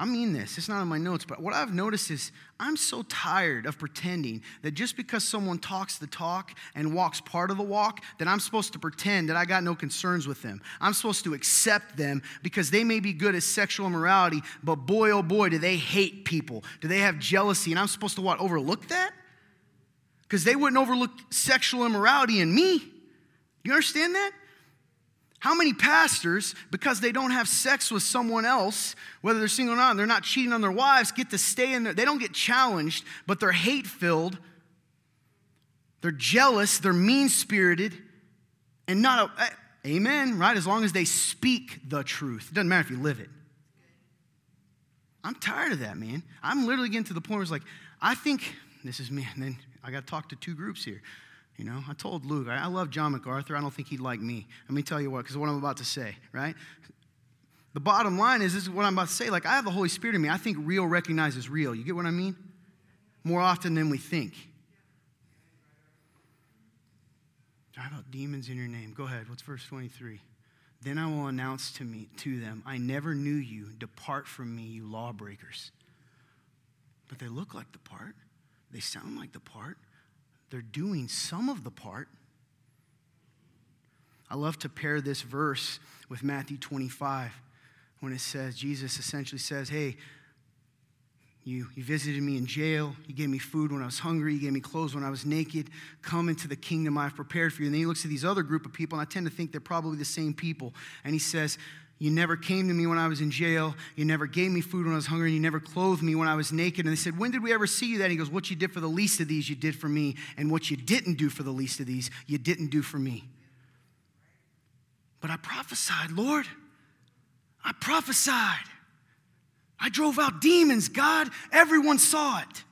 I mean this, it's not in my notes, but what I've noticed is I'm so tired of pretending that just because someone talks the talk and walks part of the walk, that I'm supposed to pretend that I got no concerns with them. I'm supposed to accept them because they may be good at sexual immorality, but boy, oh boy, do they hate people. Do they have jealousy? And I'm supposed to what, overlook that? Because they wouldn't overlook sexual immorality in me. You understand that? How many pastors, because they don't have sex with someone else, whether they're single or not, they're not cheating on their wives, get to stay in there? They don't get challenged, but they're hate filled, they're jealous, they're mean spirited, and not a, eh, amen, right? As long as they speak the truth. It doesn't matter if you live it. I'm tired of that, man. I'm literally getting to the point where it's like, I think, this is me, and then I got to talk to two groups here. You know, I told Luke, I, love John MacArthur. I don't think he'd like me. Let me tell you what, because what I'm about to say, right? The bottom line is, this is what I'm about to say. Like, I have the Holy Spirit in me. I think real recognizes real. You get what I mean? More often than we think. Drive out demons in your name. Go ahead. What's verse 23? Then I will announce to me to them, I never knew you. Depart from me, you lawbreakers. But they look like the part. They sound like the part they're doing some of the part. I love to pair this verse with Matthew 25 when it says, Jesus essentially says, Hey, you, you visited me in jail. You gave me food when I was hungry. You gave me clothes when I was naked. Come into the kingdom I've prepared for you. And then he looks at these other group of people, and I tend to think they're probably the same people. And he says, you never came to me when I was in jail. You never gave me food when I was hungry. And you never clothed me when I was naked. And they said, When did we ever see you that? And he goes, What you did for the least of these, you did for me. And what you didn't do for the least of these, you didn't do for me. But I prophesied, Lord. I prophesied. I drove out demons, God. Everyone saw it.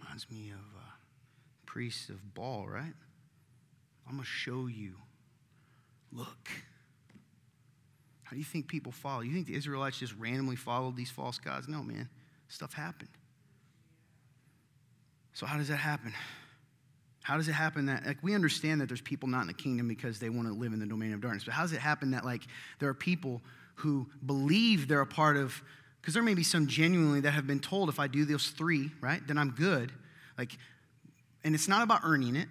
Reminds me of uh, priests of Baal, right? I'm going to show you. Look. How do you think people follow? You think the Israelites just randomly followed these false gods? No, man. Stuff happened. So, how does that happen? How does it happen that, like, we understand that there's people not in the kingdom because they want to live in the domain of darkness, but how does it happen that, like, there are people who believe they're a part of, because there may be some genuinely that have been told if I do those three, right, then I'm good. Like, and it's not about earning it,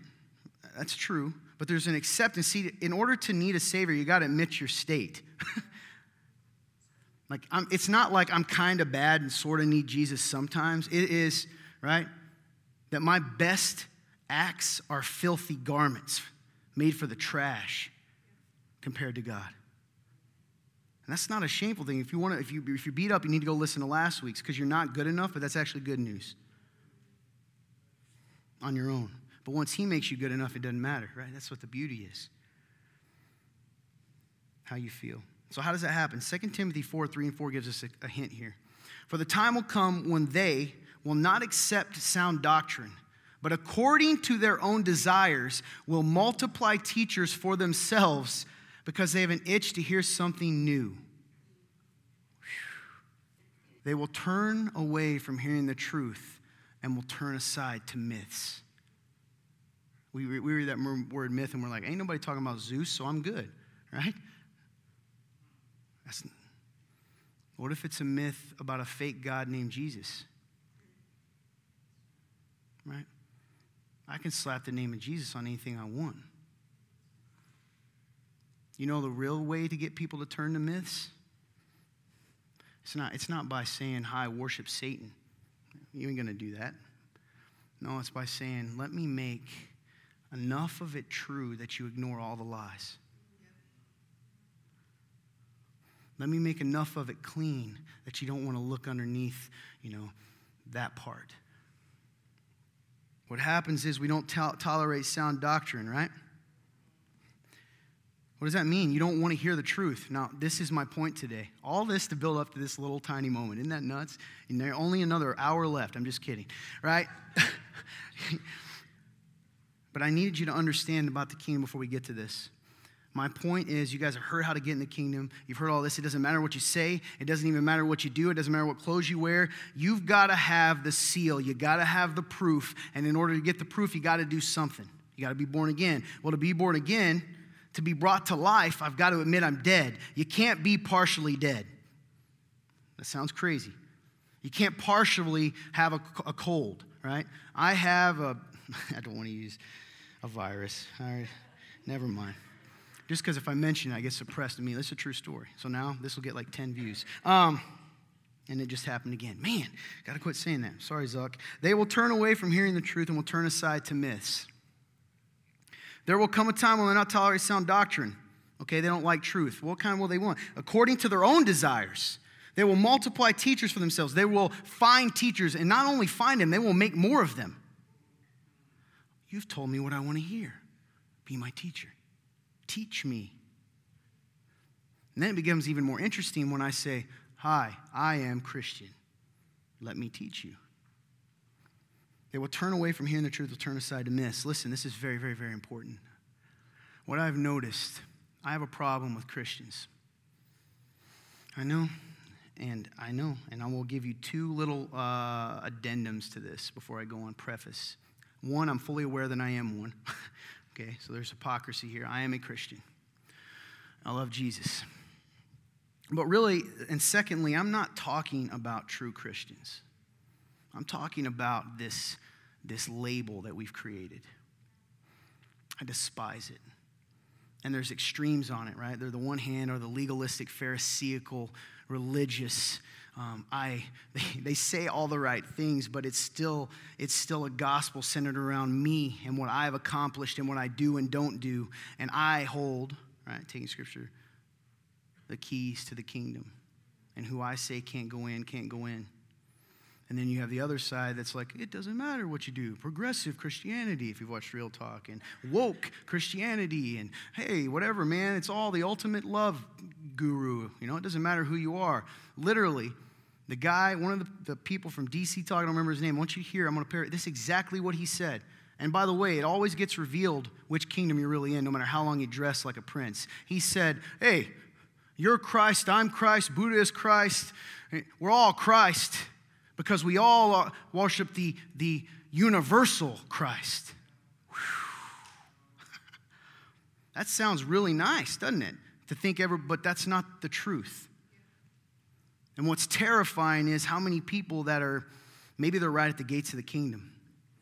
that's true, but there's an acceptance. See, in order to need a Savior, you got to admit your state. like, I'm, it's not like I'm kind of bad and sort of need Jesus sometimes. It is, right, that my best acts are filthy garments made for the trash. compared to God. And that's not a shameful thing. If you want to, if you if you're beat up, you need to go listen to last week's because you're not good enough, but that's actually good news. On your own. But once he makes you good enough, it doesn't matter, right? That's what the beauty is. How you feel. So how does that happen? 2 Timothy 4, 3 and 4 gives us a, a hint here. For the time will come when they will not accept sound doctrine, but according to their own desires will multiply teachers for themselves because they have an itch to hear something new. They will turn away from hearing the truth and will turn aside to myths. We, we read that word myth and we're like, ain't nobody talking about Zeus, so I'm good, right? That's, what if it's a myth about a fake God named Jesus? Right? I can slap the name of Jesus on anything I want. You know the real way to get people to turn to myths? It's not, it's not by saying, Hi, worship Satan. You ain't going to do that. No, it's by saying, Let me make enough of it true that you ignore all the lies. Let me make enough of it clean that you don't want to look underneath, you know, that part. What happens is we don't to- tolerate sound doctrine, right? What does that mean? You don't want to hear the truth. Now, this is my point today. All this to build up to this little tiny moment. Isn't that nuts? And only another hour left. I'm just kidding, right? but I needed you to understand about the kingdom before we get to this. My point is, you guys have heard how to get in the kingdom. You've heard all this. It doesn't matter what you say. It doesn't even matter what you do. It doesn't matter what clothes you wear. You've got to have the seal. You got to have the proof. And in order to get the proof, you got to do something. You got to be born again. Well, to be born again, to be brought to life, I've got to admit I'm dead. You can't be partially dead. That sounds crazy. You can't partially have a, a cold, right? I have a, I don't want to use a virus. All right, never mind just because if I mention it, I get suppressed. I mean, this is a true story. So now this will get like 10 views. Um, and it just happened again. Man, got to quit saying that. Sorry, Zuck. They will turn away from hearing the truth and will turn aside to myths. There will come a time when they'll not tolerate sound doctrine. Okay, they don't like truth. What kind will they want? According to their own desires. They will multiply teachers for themselves. They will find teachers, and not only find them, they will make more of them. You've told me what I want to hear. Be my teacher. Teach me. And then it becomes even more interesting when I say, Hi, I am Christian. Let me teach you. They will turn away from hearing the truth, will turn aside to miss. Listen, this is very, very, very important. What I've noticed, I have a problem with Christians. I know, and I know, and I will give you two little uh, addendums to this before I go on preface. One, I'm fully aware that I am one. Okay, so there's hypocrisy here. I am a Christian. I love Jesus. But really, and secondly, I'm not talking about true Christians. I'm talking about this, this label that we've created. I despise it. And there's extremes on it, right? They're the one hand or the legalistic, pharisaical, religious, um, I, they, they say all the right things, but it's still, it's still a gospel centered around me and what I've accomplished and what I do and don't do. And I hold, right, taking scripture, the keys to the kingdom. And who I say can't go in, can't go in. And then you have the other side that's like, it doesn't matter what you do. Progressive Christianity, if you've watched Real Talk, and woke Christianity, and hey, whatever, man, it's all the ultimate love guru. You know, it doesn't matter who you are. Literally, the guy, one of the, the people from DC Talk, I don't remember his name. Want you hear, I'm going to parrot. This is exactly what he said. And by the way, it always gets revealed which kingdom you're really in, no matter how long you dress like a prince. He said, Hey, you're Christ, I'm Christ, Buddha is Christ, we're all Christ because we all worship the, the universal Christ. that sounds really nice, doesn't it? To think ever, but that's not the truth. And what's terrifying is how many people that are maybe they're right at the gates of the kingdom.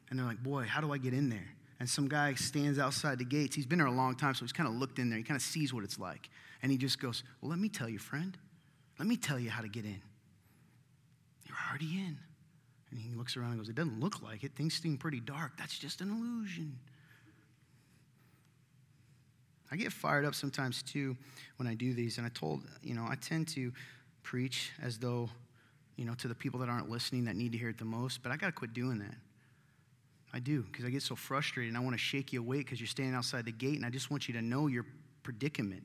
And they're like, boy, how do I get in there? And some guy stands outside the gates. He's been there a long time, so he's kind of looked in there. He kind of sees what it's like. And he just goes, Well, let me tell you, friend. Let me tell you how to get in You're already in. And he looks around and goes, It doesn't look like it. Things seem pretty dark. That's just an illusion. I get fired up sometimes too when I do these. And I told, you know, I tend to preach as though, you know, to the people that aren't listening that need to hear it the most, but I got to quit doing that. I do, because I get so frustrated and I want to shake you awake because you're standing outside the gate and I just want you to know your predicament.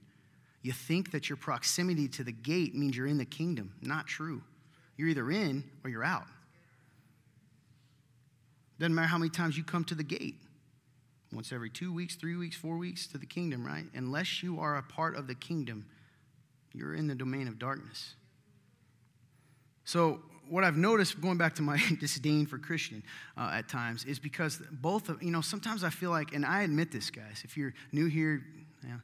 You think that your proximity to the gate means you're in the kingdom. Not true. You're either in or you're out. Doesn't matter how many times you come to the gate. Once every two weeks, three weeks, four weeks to the kingdom, right? Unless you are a part of the kingdom, you're in the domain of darkness. So, what I've noticed, going back to my disdain for Christian uh, at times, is because both of, you know, sometimes I feel like, and I admit this, guys, if you're new here, you know,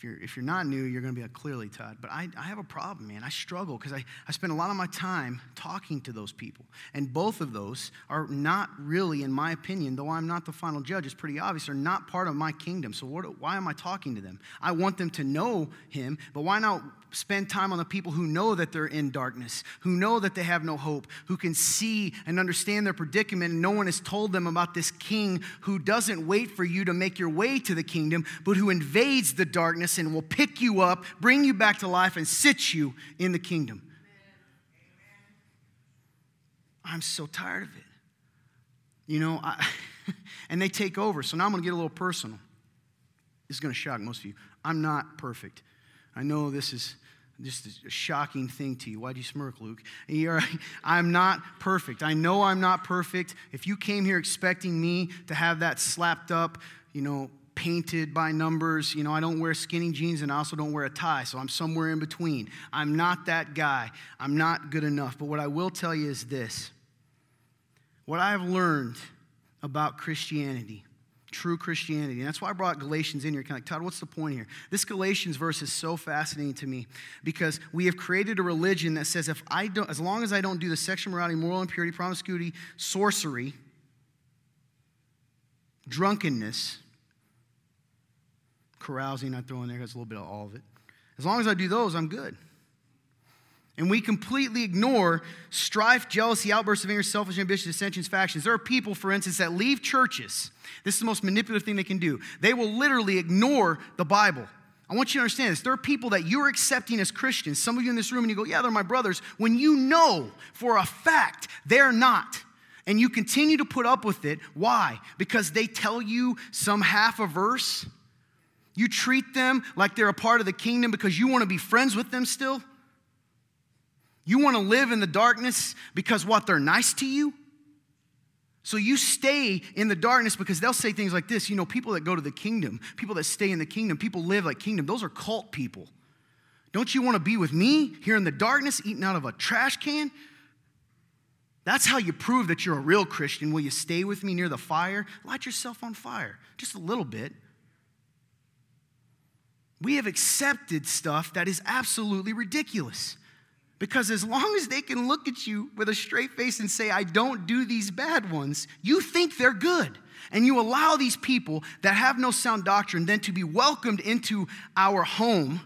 if you're, if you're not new, you're going to be like, clearly, Todd. But I, I have a problem, man. I struggle because I, I spend a lot of my time talking to those people. And both of those are not really, in my opinion, though I'm not the final judge, it's pretty obvious, are not part of my kingdom. So what, why am I talking to them? I want them to know him, but why not spend time on the people who know that they're in darkness, who know that they have no hope, who can see and understand their predicament, and no one has told them about this king who doesn't wait for you to make your way to the kingdom, but who invades the darkness and will pick you up, bring you back to life, and sit you in the kingdom. I'm so tired of it. You know, I, and they take over. So now I'm going to get a little personal. This is going to shock most of you. I'm not perfect. I know this is just a shocking thing to you. Why'd you smirk, Luke? I'm not perfect. I know I'm not perfect. If you came here expecting me to have that slapped up, you know, painted by numbers, you know, I don't wear skinny jeans and I also don't wear a tie, so I'm somewhere in between. I'm not that guy. I'm not good enough. But what I will tell you is this what I've learned about Christianity true Christianity. And that's why I brought Galatians in here. Kind of like, Todd, what's the point here? This Galatians verse is so fascinating to me because we have created a religion that says if I don't, as long as I don't do the sexual morality, moral impurity, promiscuity, sorcery, drunkenness, carousing, I throw in there, that's a little bit of all of it. As long as I do those, I'm good. And we completely ignore strife, jealousy, outbursts of anger, selfish ambition, dissensions, factions. There are people, for instance, that leave churches. This is the most manipulative thing they can do. They will literally ignore the Bible. I want you to understand this. There are people that you're accepting as Christians. Some of you in this room, and you go, Yeah, they're my brothers, when you know for a fact they're not. And you continue to put up with it. Why? Because they tell you some half a verse. You treat them like they're a part of the kingdom because you want to be friends with them still. You want to live in the darkness because what? They're nice to you? So you stay in the darkness because they'll say things like this. You know, people that go to the kingdom, people that stay in the kingdom, people live like kingdom, those are cult people. Don't you want to be with me here in the darkness eating out of a trash can? That's how you prove that you're a real Christian. Will you stay with me near the fire? Light yourself on fire, just a little bit. We have accepted stuff that is absolutely ridiculous. Because as long as they can look at you with a straight face and say, I don't do these bad ones, you think they're good. And you allow these people that have no sound doctrine then to be welcomed into our home,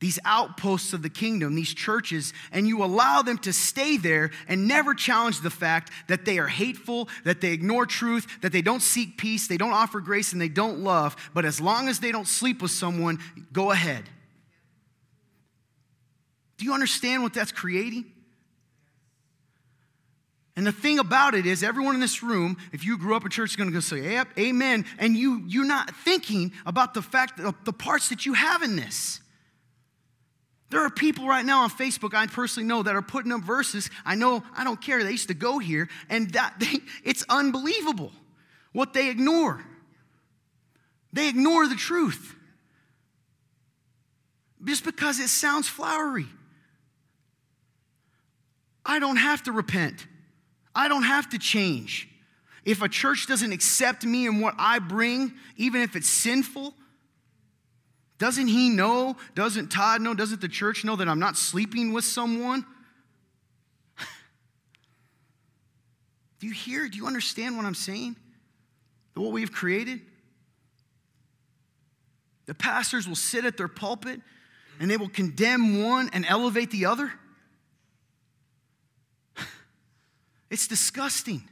these outposts of the kingdom, these churches, and you allow them to stay there and never challenge the fact that they are hateful, that they ignore truth, that they don't seek peace, they don't offer grace, and they don't love. But as long as they don't sleep with someone, go ahead. Do you understand what that's creating? And the thing about it is, everyone in this room, if you grew up in church, is going to go say, yep, amen. And you, you're not thinking about the fact, the parts that you have in this. There are people right now on Facebook I personally know that are putting up verses. I know, I don't care. They used to go here, and that they, it's unbelievable what they ignore. They ignore the truth just because it sounds flowery. I don't have to repent. I don't have to change. If a church doesn't accept me and what I bring, even if it's sinful, doesn't he know? Doesn't Todd know? Doesn't the church know that I'm not sleeping with someone? Do you hear? Do you understand what I'm saying? What we've created? The pastors will sit at their pulpit and they will condemn one and elevate the other. It's disgusting.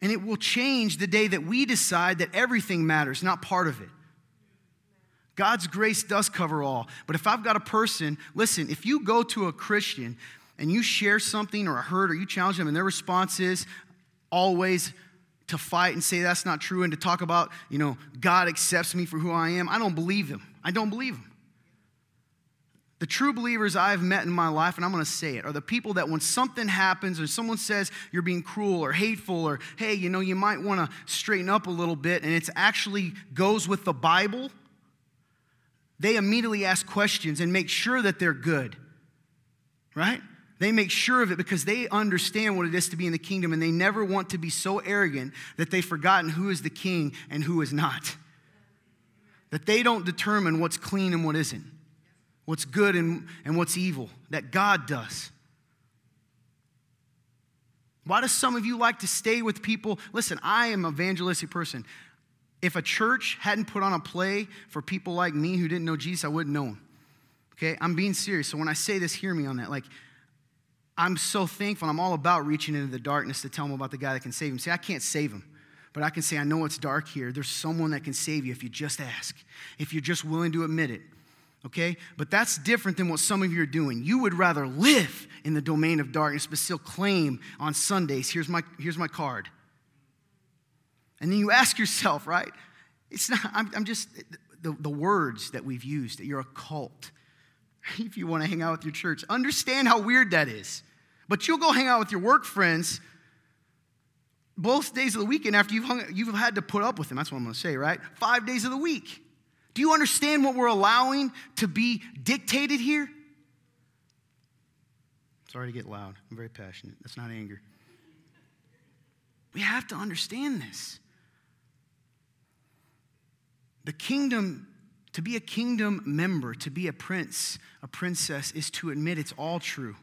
And it will change the day that we decide that everything matters, not part of it. God's grace does cover all. But if I've got a person, listen, if you go to a Christian and you share something or a hurt or you challenge them and their response is always to fight and say that's not true and to talk about, you know, God accepts me for who I am, I don't believe them. I don't believe them. The true believers I've met in my life, and I'm going to say it, are the people that when something happens or someone says you're being cruel or hateful or, hey, you know, you might want to straighten up a little bit, and it actually goes with the Bible, they immediately ask questions and make sure that they're good, right? They make sure of it because they understand what it is to be in the kingdom and they never want to be so arrogant that they've forgotten who is the king and who is not. That they don't determine what's clean and what isn't what's good and, and what's evil, that God does. Why do some of you like to stay with people? Listen, I am an evangelistic person. If a church hadn't put on a play for people like me who didn't know Jesus, I wouldn't know him. Okay? I'm being serious. So when I say this, hear me on that. Like, I'm so thankful. I'm all about reaching into the darkness to tell them about the guy that can save him. See, I can't save him, but I can say, I know it's dark here. There's someone that can save you if you just ask, if you're just willing to admit it okay? But that's different than what some of you are doing. You would rather live in the domain of darkness, but still claim on Sundays, here's my, here's my card. And then you ask yourself, right? It's not, I'm, I'm just, the, the words that we've used, that you're a cult. If you want to hang out with your church, understand how weird that is. But you'll go hang out with your work friends both days of the weekend after you've, hung, you've had to put up with them. That's what I'm going to say, right? Five days of the week. Do you understand what we're allowing to be dictated here? Sorry to get loud. I'm very passionate. That's not anger. We have to understand this. The kingdom, to be a kingdom member, to be a prince, a princess, is to admit it's all true.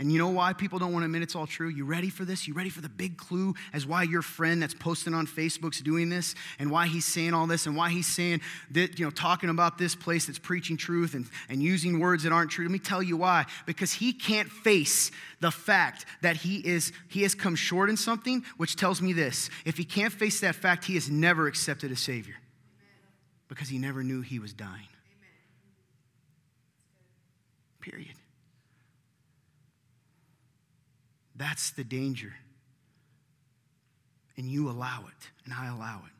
And you know why people don't want to admit it's all true? You ready for this? You ready for the big clue as why your friend that's posting on Facebook's doing this and why he's saying all this and why he's saying that, you know, talking about this place that's preaching truth and, and using words that aren't true? Let me tell you why. Because he can't face the fact that he is he has come short in something, which tells me this. If he can't face that fact, he has never accepted a Savior. Because he never knew he was dying. Period. That's the danger. And you allow it, and I allow it.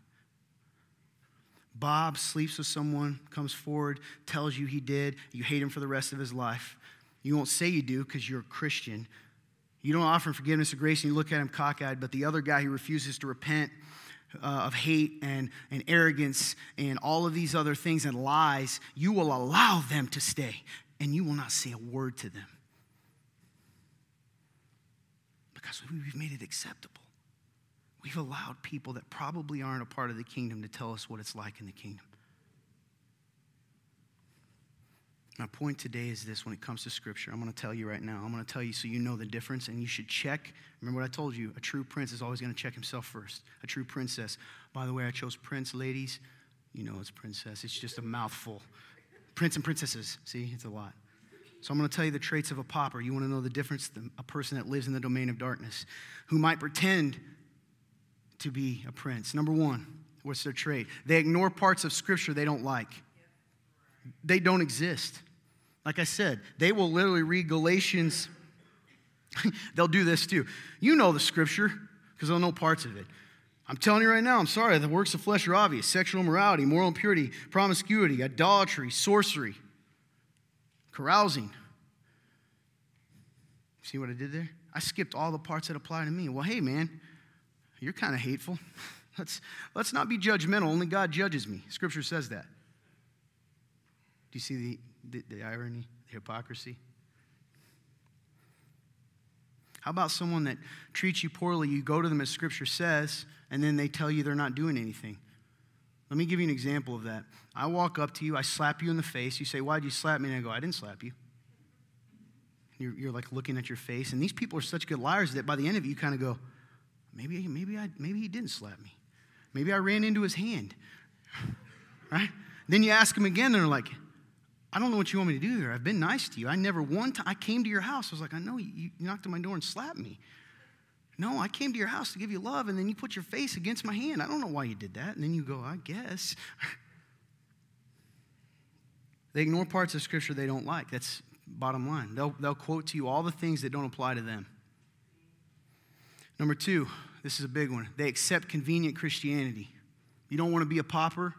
Bob sleeps with someone, comes forward, tells you he did. You hate him for the rest of his life. You won't say you do because you're a Christian. You don't offer him forgiveness or grace, and you look at him cockeyed. But the other guy who refuses to repent uh, of hate and, and arrogance and all of these other things and lies, you will allow them to stay, and you will not say a word to them. because we've made it acceptable. We've allowed people that probably aren't a part of the kingdom to tell us what it's like in the kingdom. My point today is this when it comes to Scripture. I'm going to tell you right now. I'm going to tell you so you know the difference and you should check. Remember what I told you? A true prince is always going to check himself first. A true princess. By the way, I chose prince, ladies. You know it's princess, it's just a mouthful. Prince and princesses. See, it's a lot. So I'm going to tell you the traits of a pauper. You want to know the difference? A person that lives in the domain of darkness, who might pretend to be a prince. Number one, what's their trait? They ignore parts of Scripture they don't like. They don't exist. Like I said, they will literally read Galatians. they'll do this too. You know the Scripture because they'll know parts of it. I'm telling you right now, I'm sorry, the works of flesh are obvious sexual immorality, moral impurity, promiscuity, idolatry, sorcery carousing. See what I did there? I skipped all the parts that apply to me. Well, hey, man, you're kind of hateful. Let's, let's not be judgmental. Only God judges me. Scripture says that. Do you see the, the, the irony, the hypocrisy? How about someone that treats you poorly? You go to them as Scripture says, and then they tell you they're not doing anything. Let me give you an example of that. I walk up to you, I slap you in the face. You say, Why'd you slap me? And I go, I didn't slap you. You're, you're like looking at your face. And these people are such good liars that by the end of it, you kind of go, Maybe, maybe, I, maybe he didn't slap me. Maybe I ran into his hand. right? Then you ask them again, and they're like, I don't know what you want me to do here. I've been nice to you. I never one time, I came to your house. I was like, I know you, you knocked on my door and slapped me. No, I came to your house to give you love, and then you put your face against my hand. I don't know why you did that. And then you go, I guess. They ignore parts of Scripture they don't like. That's bottom line. They'll, they'll quote to you all the things that don't apply to them. Number two, this is a big one. They accept convenient Christianity. You don't want to be a pauper?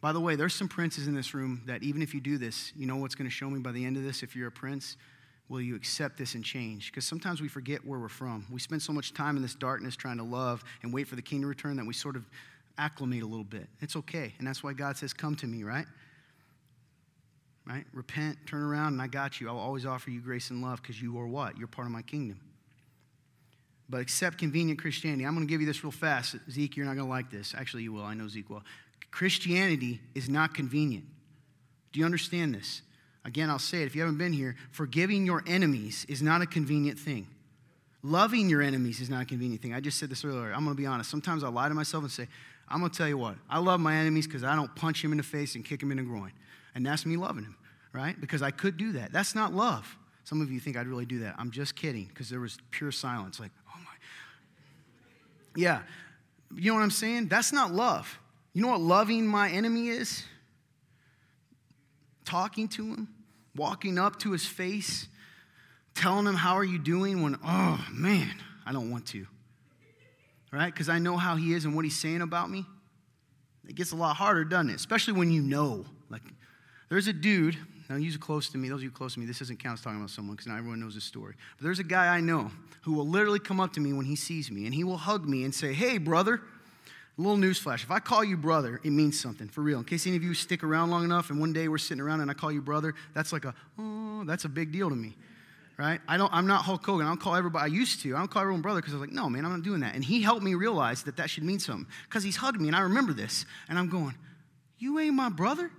By the way, there's some princes in this room that even if you do this, you know what's going to show me by the end of this if you're a prince? Will you accept this and change? Because sometimes we forget where we're from. We spend so much time in this darkness trying to love and wait for the king to return that we sort of acclimate a little bit. It's okay. And that's why God says, Come to me, right? Right? Repent, turn around, and I got you. I'll always offer you grace and love because you are what? You're part of my kingdom. But accept convenient Christianity. I'm going to give you this real fast. Zeke, you're not going to like this. Actually, you will. I know Zeke will. Christianity is not convenient. Do you understand this? Again, I'll say it if you haven't been here forgiving your enemies is not a convenient thing. Loving your enemies is not a convenient thing. I just said this earlier. I'm going to be honest. Sometimes I lie to myself and say, I'm going to tell you what, I love my enemies because I don't punch him in the face and kick him in the groin. And that's me loving him, right? Because I could do that. That's not love. Some of you think I'd really do that. I'm just kidding because there was pure silence. Like, oh my. Yeah. You know what I'm saying? That's not love. You know what loving my enemy is? Talking to him, walking up to his face, telling him, How are you doing? when, oh man, I don't want to. Right? Because I know how he is and what he's saying about me. It gets a lot harder, doesn't it? Especially when you know. Like, there's a dude, now he's close to me, those of you close to me, this doesn't count as talking about someone because not everyone knows this story. But there's a guy I know who will literally come up to me when he sees me and he will hug me and say, Hey, brother. A little newsflash. If I call you brother, it means something, for real. In case any of you stick around long enough and one day we're sitting around and I call you brother, that's like a, oh, that's a big deal to me. Right? I don't, I'm not Hulk Hogan. I don't call everybody, I used to. I don't call everyone brother because I was like, no, man, I'm not doing that. And he helped me realize that that should mean something because he's hugged me and I remember this. And I'm going, you ain't my brother?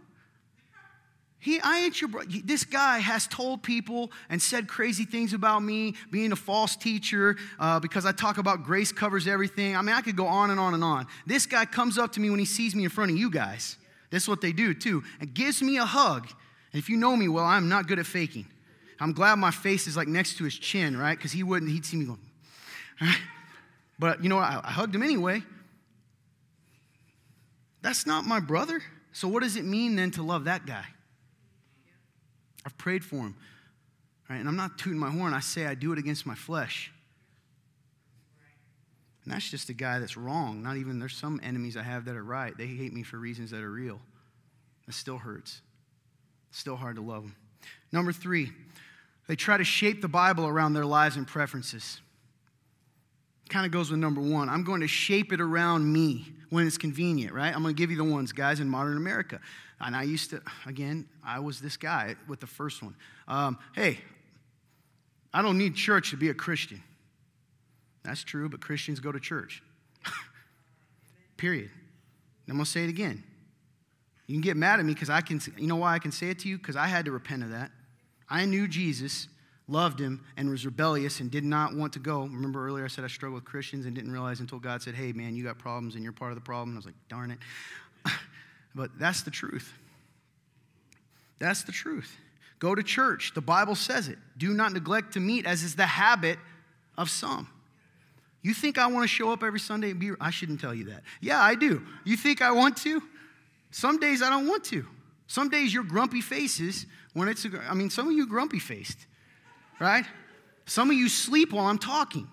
He, I ain't your brother. This guy has told people and said crazy things about me, being a false teacher, uh, because I talk about grace covers everything. I mean, I could go on and on and on. This guy comes up to me when he sees me in front of you guys. This is what they do too, and gives me a hug. And if you know me well, I'm not good at faking. I'm glad my face is like next to his chin, right? Because he wouldn't, he'd see me going. But you know what? I, I hugged him anyway. That's not my brother. So what does it mean then to love that guy? I've prayed for him. Right? And I'm not tooting my horn. I say I do it against my flesh. And that's just a guy that's wrong. Not even, there's some enemies I have that are right. They hate me for reasons that are real. That still hurts. It's still hard to love them. Number three, they try to shape the Bible around their lives and preferences. Kind of goes with number one. I'm going to shape it around me when it's convenient, right? I'm going to give you the ones, guys, in modern America. And I used to, again, I was this guy with the first one. Um, hey, I don't need church to be a Christian. That's true, but Christians go to church. Period. I'm going to say it again. You can get mad at me because I can, you know why I can say it to you? Because I had to repent of that. I knew Jesus, loved him, and was rebellious and did not want to go. Remember earlier I said I struggled with Christians and didn't realize until God said, hey, man, you got problems and you're part of the problem. I was like, darn it. But that's the truth. That's the truth. Go to church. The Bible says it. Do not neglect to meet, as is the habit of some. You think I want to show up every Sunday and be, I shouldn't tell you that. Yeah, I do. You think I want to? Some days I don't want to. Some days you're grumpy faces when it's, I mean, some of you grumpy faced, right? Some of you sleep while I'm talking.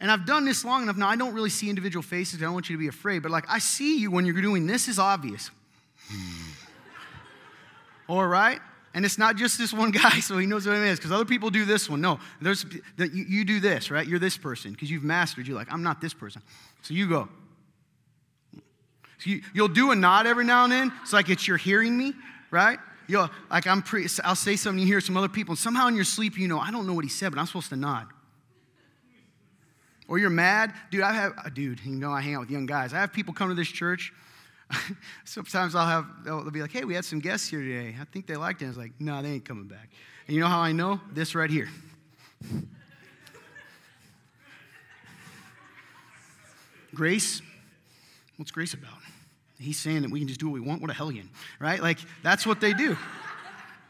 And I've done this long enough now, I don't really see individual faces. I don't want you to be afraid, but like I see you when you're doing this is obvious. All right? And it's not just this one guy, so he knows what it is, because other people do this one. No, there's, you, you do this, right? You're this person, because you've mastered. You're like, I'm not this person. So you go. So you, you'll do a nod every now and then. It's like it's you're hearing me, right? You'll, like I'm pre, I'll say something, you hear some other people, and somehow in your sleep you know, I don't know what he said, but I'm supposed to nod. Or you're mad. Dude, I have, uh, dude, you know I hang out with young guys. I have people come to this church Sometimes I'll have, they'll, be like, hey, we had some guests here today. I think they liked it. I was like, no, they ain't coming back. And you know how I know? This right here. grace, what's grace about? He's saying that we can just do what we want. What a hellion, right? Like, that's what they do.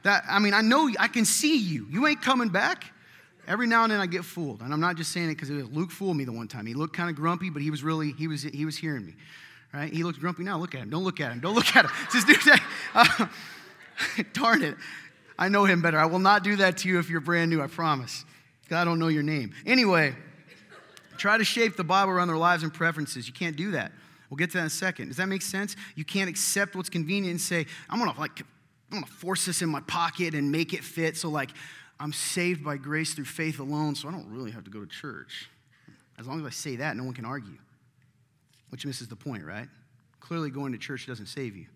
That, I mean, I know, I can see you. You ain't coming back. Every now and then I get fooled. And I'm not just saying it because Luke fooled me the one time. He looked kind of grumpy, but he was really, he was, he was hearing me right? He looks grumpy now. Look at him. Don't look at him. Don't look at him. Just do that. Uh, Darn it. I know him better. I will not do that to you if you're brand new, I promise. I don't know your name. Anyway, try to shape the Bible around their lives and preferences. You can't do that. We'll get to that in a second. Does that make sense? You can't accept what's convenient and say, I'm gonna like I'm gonna force this in my pocket and make it fit. So like I'm saved by grace through faith alone, so I don't really have to go to church. As long as I say that, no one can argue. Which misses the point, right? Clearly going to church doesn't save you.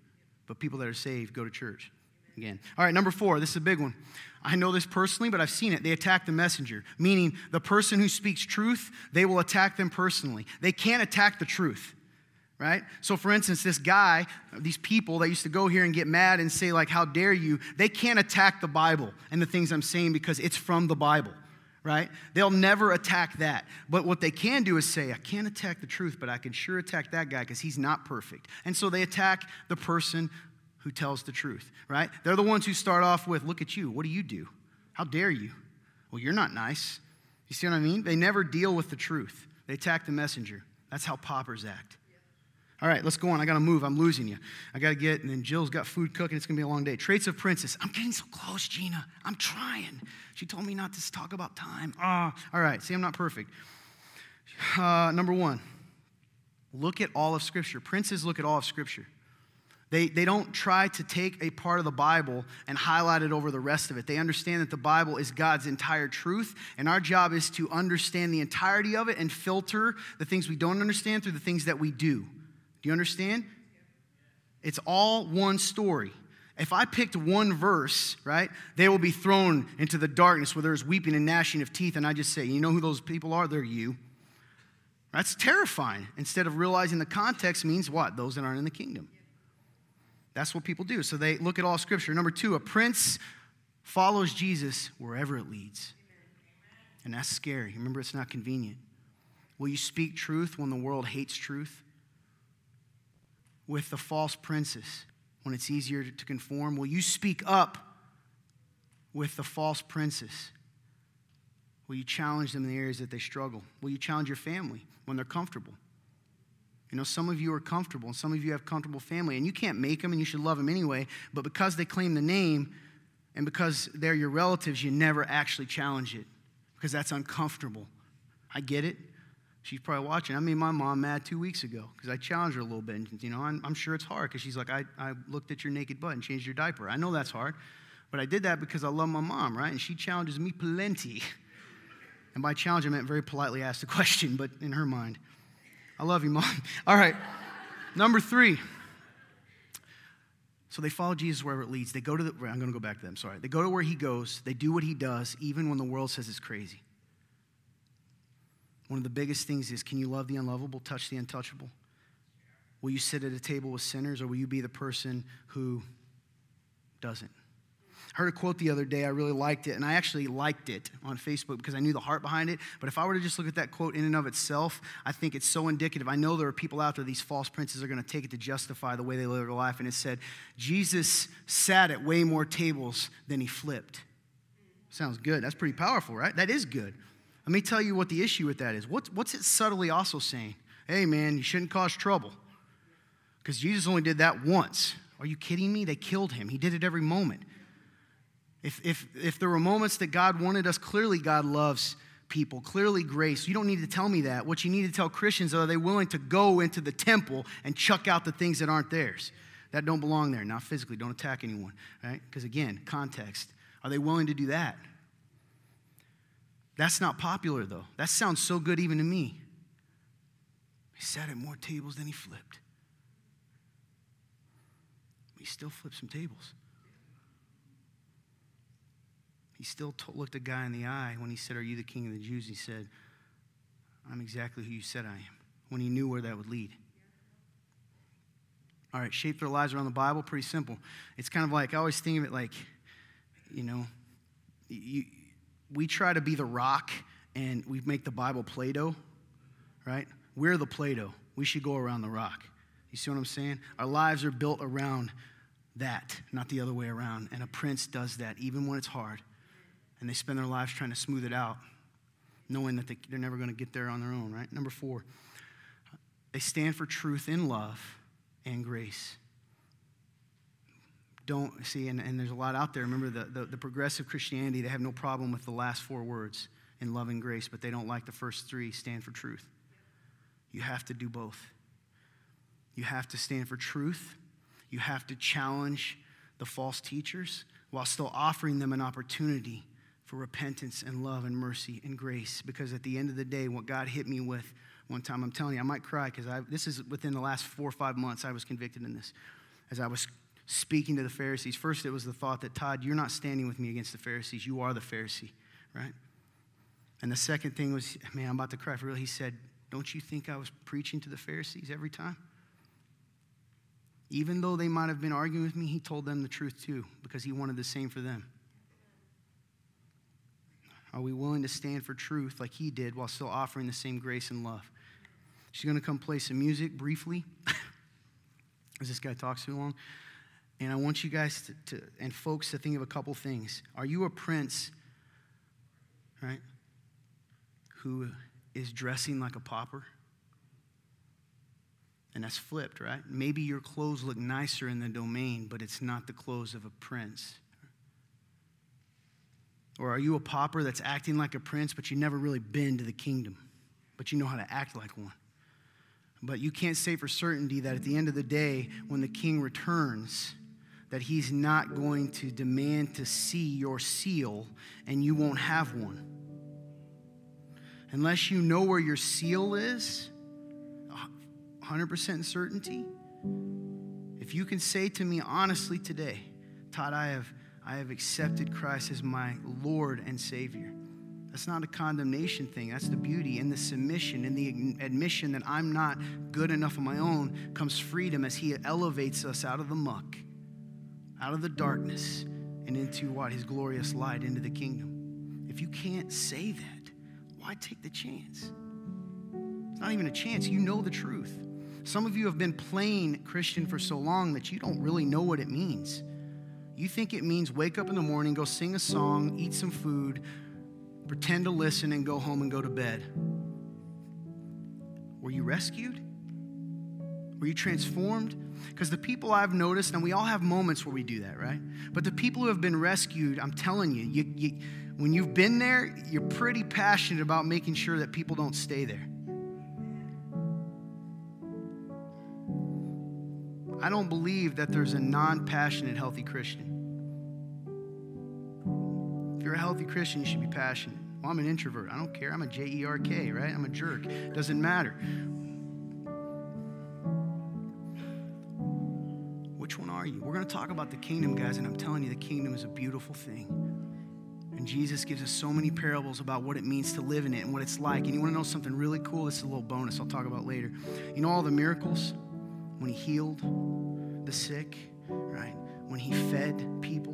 But people that are saved go to church again. All right, number four, this is a big one. I know this personally, but I've seen it. They attack the messenger, meaning the person who speaks truth, they will attack them personally. They can't attack the truth, right? So, for instance, this guy, these people that used to go here and get mad and say, like, how dare you, they can't attack the Bible and the things I'm saying because it's from the Bible right? They'll never attack that. But what they can do is say, I can't attack the truth, but I can sure attack that guy because he's not perfect. And so they attack the person who tells the truth, right? They're the ones who start off with, Look at you. What do you do? How dare you? Well, you're not nice. You see what I mean? They never deal with the truth, they attack the messenger. That's how paupers act. All right, let's go on. I got to move. I'm losing you. I got to get, and then Jill's got food cooking. It's going to be a long day. Traits of princess. I'm getting so close, Gina. I'm trying. She told me not to talk about time. Ah, oh. all right. See, I'm not perfect. Uh, number one, look at all of Scripture. Princes look at all of Scripture. They, they don't try to take a part of the Bible and highlight it over the rest of it. They understand that the Bible is God's entire truth, and our job is to understand the entirety of it and filter the things we don't understand through the things that we do. Do you understand? It's all one story. If I picked one verse, right, they will be thrown into the darkness where there's weeping and gnashing of teeth, and I just say, you know who those people are? They're you. That's terrifying. Instead of realizing the context means what? Those that aren't in the kingdom. That's what people do. So they look at all scripture. Number two, a prince follows Jesus wherever it leads. And that's scary. Remember, it's not convenient. Will you speak truth when the world hates truth? With the false princes, when it's easier to conform? Will you speak up with the false princes? Will you challenge them in the areas that they struggle? Will you challenge your family when they're comfortable? You know, some of you are comfortable, and some of you have comfortable family, and you can't make them, and you should love them anyway. But because they claim the name, and because they're your relatives, you never actually challenge it because that's uncomfortable. I get it. She's probably watching. I made my mom mad two weeks ago because I challenged her a little bit. And, you know, I'm, I'm sure it's hard because she's like, I, I looked at your naked butt and changed your diaper. I know that's hard, but I did that because I love my mom, right? And she challenges me plenty. And by challenge, I meant very politely ask the question, but in her mind. I love you, Mom. All right. Number three. So they follow Jesus wherever it leads. They go to the, I'm going to go back to them, sorry. They go to where he goes. They do what he does, even when the world says it's crazy. One of the biggest things is can you love the unlovable, touch the untouchable? Will you sit at a table with sinners, or will you be the person who doesn't? I heard a quote the other day. I really liked it, and I actually liked it on Facebook because I knew the heart behind it. But if I were to just look at that quote in and of itself, I think it's so indicative. I know there are people out there, these false princes are going to take it to justify the way they live their life. And it said, Jesus sat at way more tables than he flipped. Sounds good. That's pretty powerful, right? That is good. Let me tell you what the issue with that is. What's, what's it subtly also saying? Hey, man, you shouldn't cause trouble. Because Jesus only did that once. Are you kidding me? They killed him. He did it every moment. If, if, if there were moments that God wanted us, clearly God loves people, clearly grace. You don't need to tell me that. What you need to tell Christians are they willing to go into the temple and chuck out the things that aren't theirs, that don't belong there? Not physically, don't attack anyone, right? Because again, context. Are they willing to do that? That's not popular though. That sounds so good even to me. He sat at more tables than he flipped. He still flipped some tables. He still looked a guy in the eye when he said, Are you the king of the Jews? He said, I'm exactly who you said I am, when he knew where that would lead. All right, shape their lives around the Bible, pretty simple. It's kind of like, I always think of it like, you know, you, we try to be the rock and we make the Bible Play Doh, right? We're the Play Doh. We should go around the rock. You see what I'm saying? Our lives are built around that, not the other way around. And a prince does that, even when it's hard and they spend their lives trying to smooth it out, knowing that they, they're never going to get there on their own, right? Number four, they stand for truth in love and grace. Don't see, and, and there's a lot out there. Remember the, the, the progressive Christianity, they have no problem with the last four words in love and grace, but they don't like the first three stand for truth. You have to do both. You have to stand for truth. You have to challenge the false teachers while still offering them an opportunity for repentance and love and mercy and grace. Because at the end of the day, what God hit me with one time, I'm telling you, I might cry because this is within the last four or five months I was convicted in this. As I was speaking to the Pharisees, first it was the thought that, Todd, you're not standing with me against the Pharisees. You are the Pharisee, right? And the second thing was, man, I'm about to cry for real. He said, Don't you think I was preaching to the Pharisees every time? Even though they might have been arguing with me, he told them the truth too, because he wanted the same for them. Are we willing to stand for truth like he did while still offering the same grace and love? She's going to come play some music briefly, as this guy talks too long. And I want you guys to, to, and folks to think of a couple things. Are you a prince, right, who is dressing like a pauper? And that's flipped, right? Maybe your clothes look nicer in the domain, but it's not the clothes of a prince. Or are you a pauper that's acting like a prince, but you never really been to the kingdom, but you know how to act like one? But you can't say for certainty that at the end of the day, when the king returns, that he's not going to demand to see your seal and you won't have one. Unless you know where your seal is, 100% certainty, if you can say to me honestly today, Todd, I have, I have accepted Christ as my Lord and Savior. That's not a condemnation thing. That's the beauty. and the submission and the admission that I'm not good enough on my own comes freedom as He elevates us out of the muck, out of the darkness, and into what? His glorious light, into the kingdom. If you can't say that, why take the chance? It's not even a chance. You know the truth. Some of you have been playing Christian for so long that you don't really know what it means. You think it means wake up in the morning, go sing a song, eat some food, pretend to listen, and go home and go to bed. Were you rescued? Were you transformed? Because the people I've noticed, and we all have moments where we do that, right? But the people who have been rescued, I'm telling you, you, you when you've been there, you're pretty passionate about making sure that people don't stay there. I don't believe that there's a non passionate, healthy Christian. If you're a healthy Christian, you should be passionate. Well, I'm an introvert. I don't care. I'm a J E R K, right? I'm a jerk. Doesn't matter. Are you? We're going to talk about the kingdom, guys, and I'm telling you, the kingdom is a beautiful thing. And Jesus gives us so many parables about what it means to live in it and what it's like. And you want to know something really cool? This is a little bonus I'll talk about later. You know all the miracles? when he healed the sick, right? When he fed people,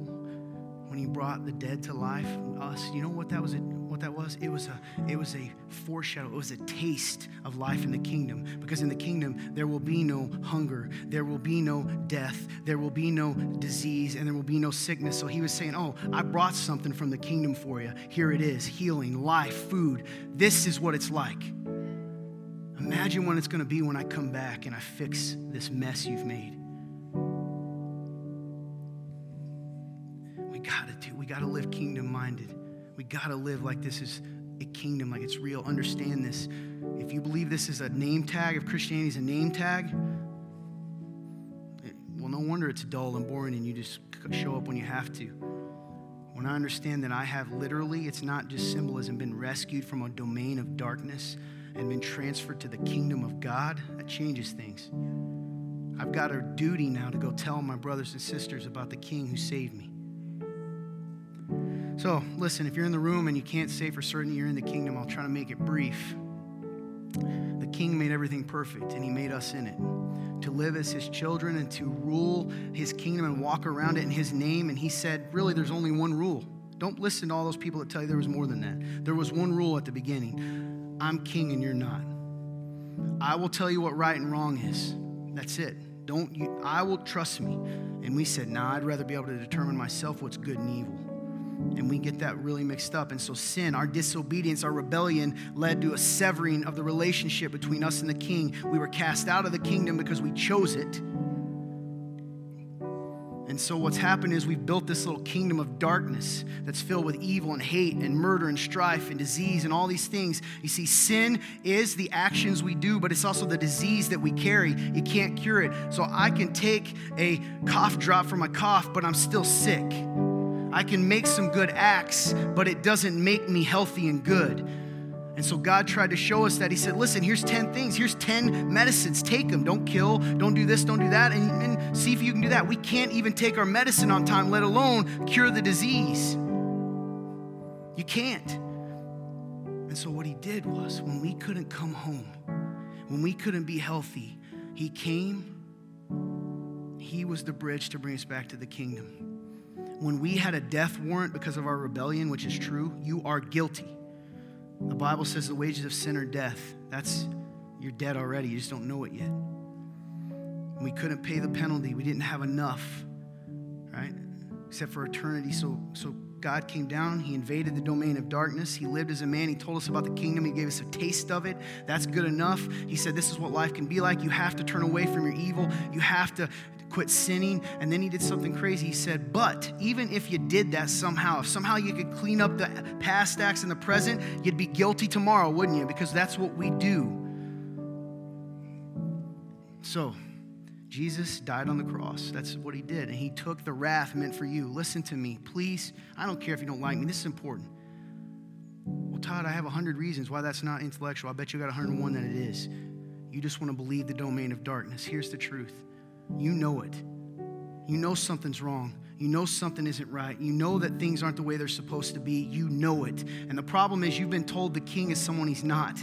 when he brought the dead to life, us. You know what that was? What that was? It was a it was a foreshadow. It was a taste of life in the kingdom. Because in the kingdom there will be no hunger, there will be no death, there will be no disease, and there will be no sickness. So he was saying, "Oh, I brought something from the kingdom for you. Here it is: healing, life, food. This is what it's like." Imagine what it's going to be when I come back and I fix this mess you've made. We got to do, we got to live kingdom minded. We got to live like this is a kingdom, like it's real. Understand this. If you believe this is a name tag, if Christianity is a name tag, well, no wonder it's dull and boring and you just show up when you have to. When I understand that I have literally, it's not just symbolism, been rescued from a domain of darkness and been transferred to the kingdom of God, that changes things. I've got a duty now to go tell my brothers and sisters about the king who saved me. So, listen, if you're in the room and you can't say for certain you're in the kingdom, I'll try to make it brief. The king made everything perfect, and he made us in it to live as his children and to rule his kingdom and walk around it in his name. And he said, really, there's only one rule. Don't listen to all those people that tell you there was more than that. There was one rule at the beginning I'm king and you're not. I will tell you what right and wrong is. That's it. Don't you, I will trust me. And we said, nah, I'd rather be able to determine myself what's good and evil. And we get that really mixed up. And so, sin, our disobedience, our rebellion led to a severing of the relationship between us and the king. We were cast out of the kingdom because we chose it. And so, what's happened is we've built this little kingdom of darkness that's filled with evil and hate and murder and strife and disease and all these things. You see, sin is the actions we do, but it's also the disease that we carry. You can't cure it. So, I can take a cough drop for my cough, but I'm still sick. I can make some good acts, but it doesn't make me healthy and good. And so God tried to show us that. He said, Listen, here's 10 things. Here's 10 medicines. Take them. Don't kill. Don't do this. Don't do that. And, and see if you can do that. We can't even take our medicine on time, let alone cure the disease. You can't. And so what he did was when we couldn't come home, when we couldn't be healthy, he came. He was the bridge to bring us back to the kingdom. When we had a death warrant because of our rebellion, which is true, you are guilty. The Bible says the wages of sin are death. That's, you're dead already. You just don't know it yet. We couldn't pay the penalty. We didn't have enough, right? Except for eternity. So, so God came down. He invaded the domain of darkness. He lived as a man. He told us about the kingdom. He gave us a taste of it. That's good enough. He said, This is what life can be like. You have to turn away from your evil. You have to quit sinning. And then he did something crazy. He said, But even if you did that somehow, if somehow you could clean up the past acts in the present, you'd be guilty tomorrow, wouldn't you? Because that's what we do. So, Jesus died on the cross. That's what he did. And he took the wrath meant for you. Listen to me, please. I don't care if you don't like me. This is important. Well, Todd, I have 100 reasons why that's not intellectual. I bet you got 101 that it is. You just want to believe the domain of darkness. Here's the truth you know it. You know something's wrong. You know something isn't right. You know that things aren't the way they're supposed to be. You know it. And the problem is, you've been told the king is someone he's not.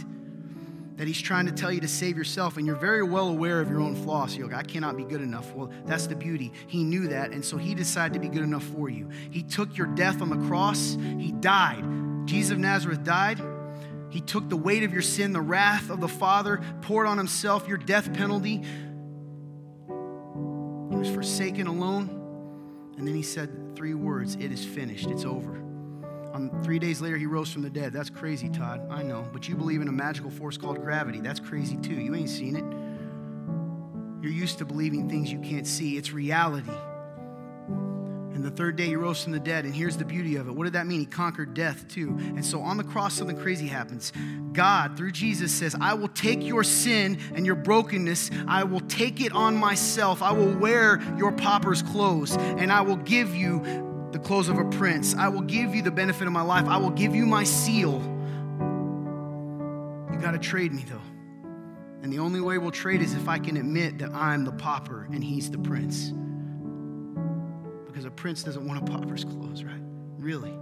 That he's trying to tell you to save yourself, and you're very well aware of your own flaws. You're like, I cannot be good enough. Well, that's the beauty. He knew that, and so he decided to be good enough for you. He took your death on the cross, he died. Jesus of Nazareth died. He took the weight of your sin, the wrath of the Father, poured on himself your death penalty He was forsaken alone. And then he said three words It is finished. It's over. On three days later, he rose from the dead. That's crazy, Todd. I know. But you believe in a magical force called gravity. That's crazy, too. You ain't seen it. You're used to believing things you can't see. It's reality. And the third day he rose from the dead. And here's the beauty of it. What did that mean? He conquered death too. And so on the cross, something crazy happens. God, through Jesus, says, I will take your sin and your brokenness, I will take it on myself. I will wear your pauper's clothes, and I will give you the clothes of a prince. I will give you the benefit of my life. I will give you my seal. You got to trade me though. And the only way we'll trade is if I can admit that I'm the pauper and he's the prince because a prince doesn't want a pauper's clothes, right? Really.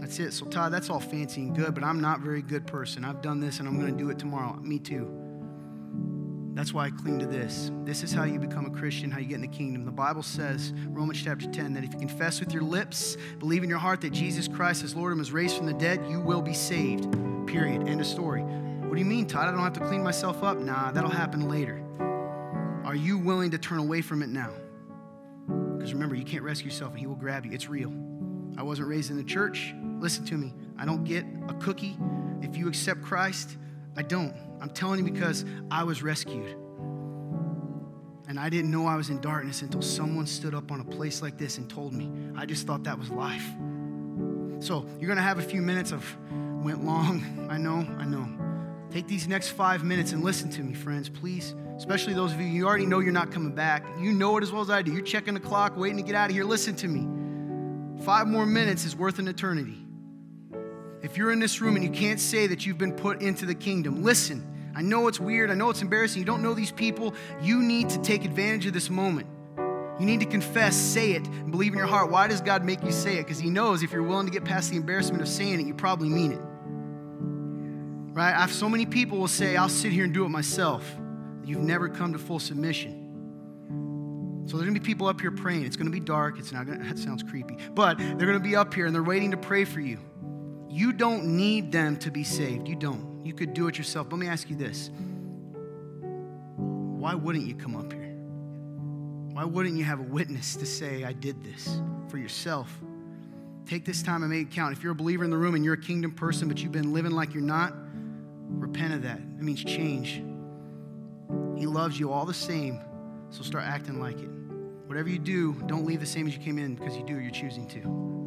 That's it. So, Todd, that's all fancy and good, but I'm not a very good person. I've done this and I'm going to do it tomorrow. Me too. That's why I cling to this. This is how you become a Christian, how you get in the kingdom. The Bible says, Romans chapter 10, that if you confess with your lips, believe in your heart that Jesus Christ is Lord and was raised from the dead, you will be saved. Period. End of story. What do you mean, Todd? I don't have to clean myself up? Nah, that'll happen later. Are you willing to turn away from it now? Because remember, you can't rescue yourself and he will grab you. It's real. I wasn't raised in the church. Listen to me. I don't get a cookie if you accept Christ. I don't. I'm telling you because I was rescued. And I didn't know I was in darkness until someone stood up on a place like this and told me. I just thought that was life. So you're going to have a few minutes of went long. I know, I know. Take these next five minutes and listen to me, friends, please especially those of you, you already know you're not coming back. You know it as well as I do. You're checking the clock, waiting to get out of here. Listen to me. Five more minutes is worth an eternity. If you're in this room and you can't say that you've been put into the kingdom, listen. I know it's weird. I know it's embarrassing. You don't know these people. You need to take advantage of this moment. You need to confess, say it, and believe in your heart. Why does God make you say it? Because He knows if you're willing to get past the embarrassment of saying it, you probably mean it. Right? I have so many people will say, I'll sit here and do it myself you've never come to full submission. So there's gonna be people up here praying. It's gonna be dark. It's not gonna, that sounds creepy. But they're gonna be up here and they're waiting to pray for you. You don't need them to be saved. You don't. You could do it yourself. Let me ask you this why wouldn't you come up here? Why wouldn't you have a witness to say, I did this for yourself? Take this time and make it count. If you're a believer in the room and you're a kingdom person, but you've been living like you're not, repent of that. It means change. He loves you all the same, so start acting like it. Whatever you do, don't leave the same as you came in because you do, you're choosing to.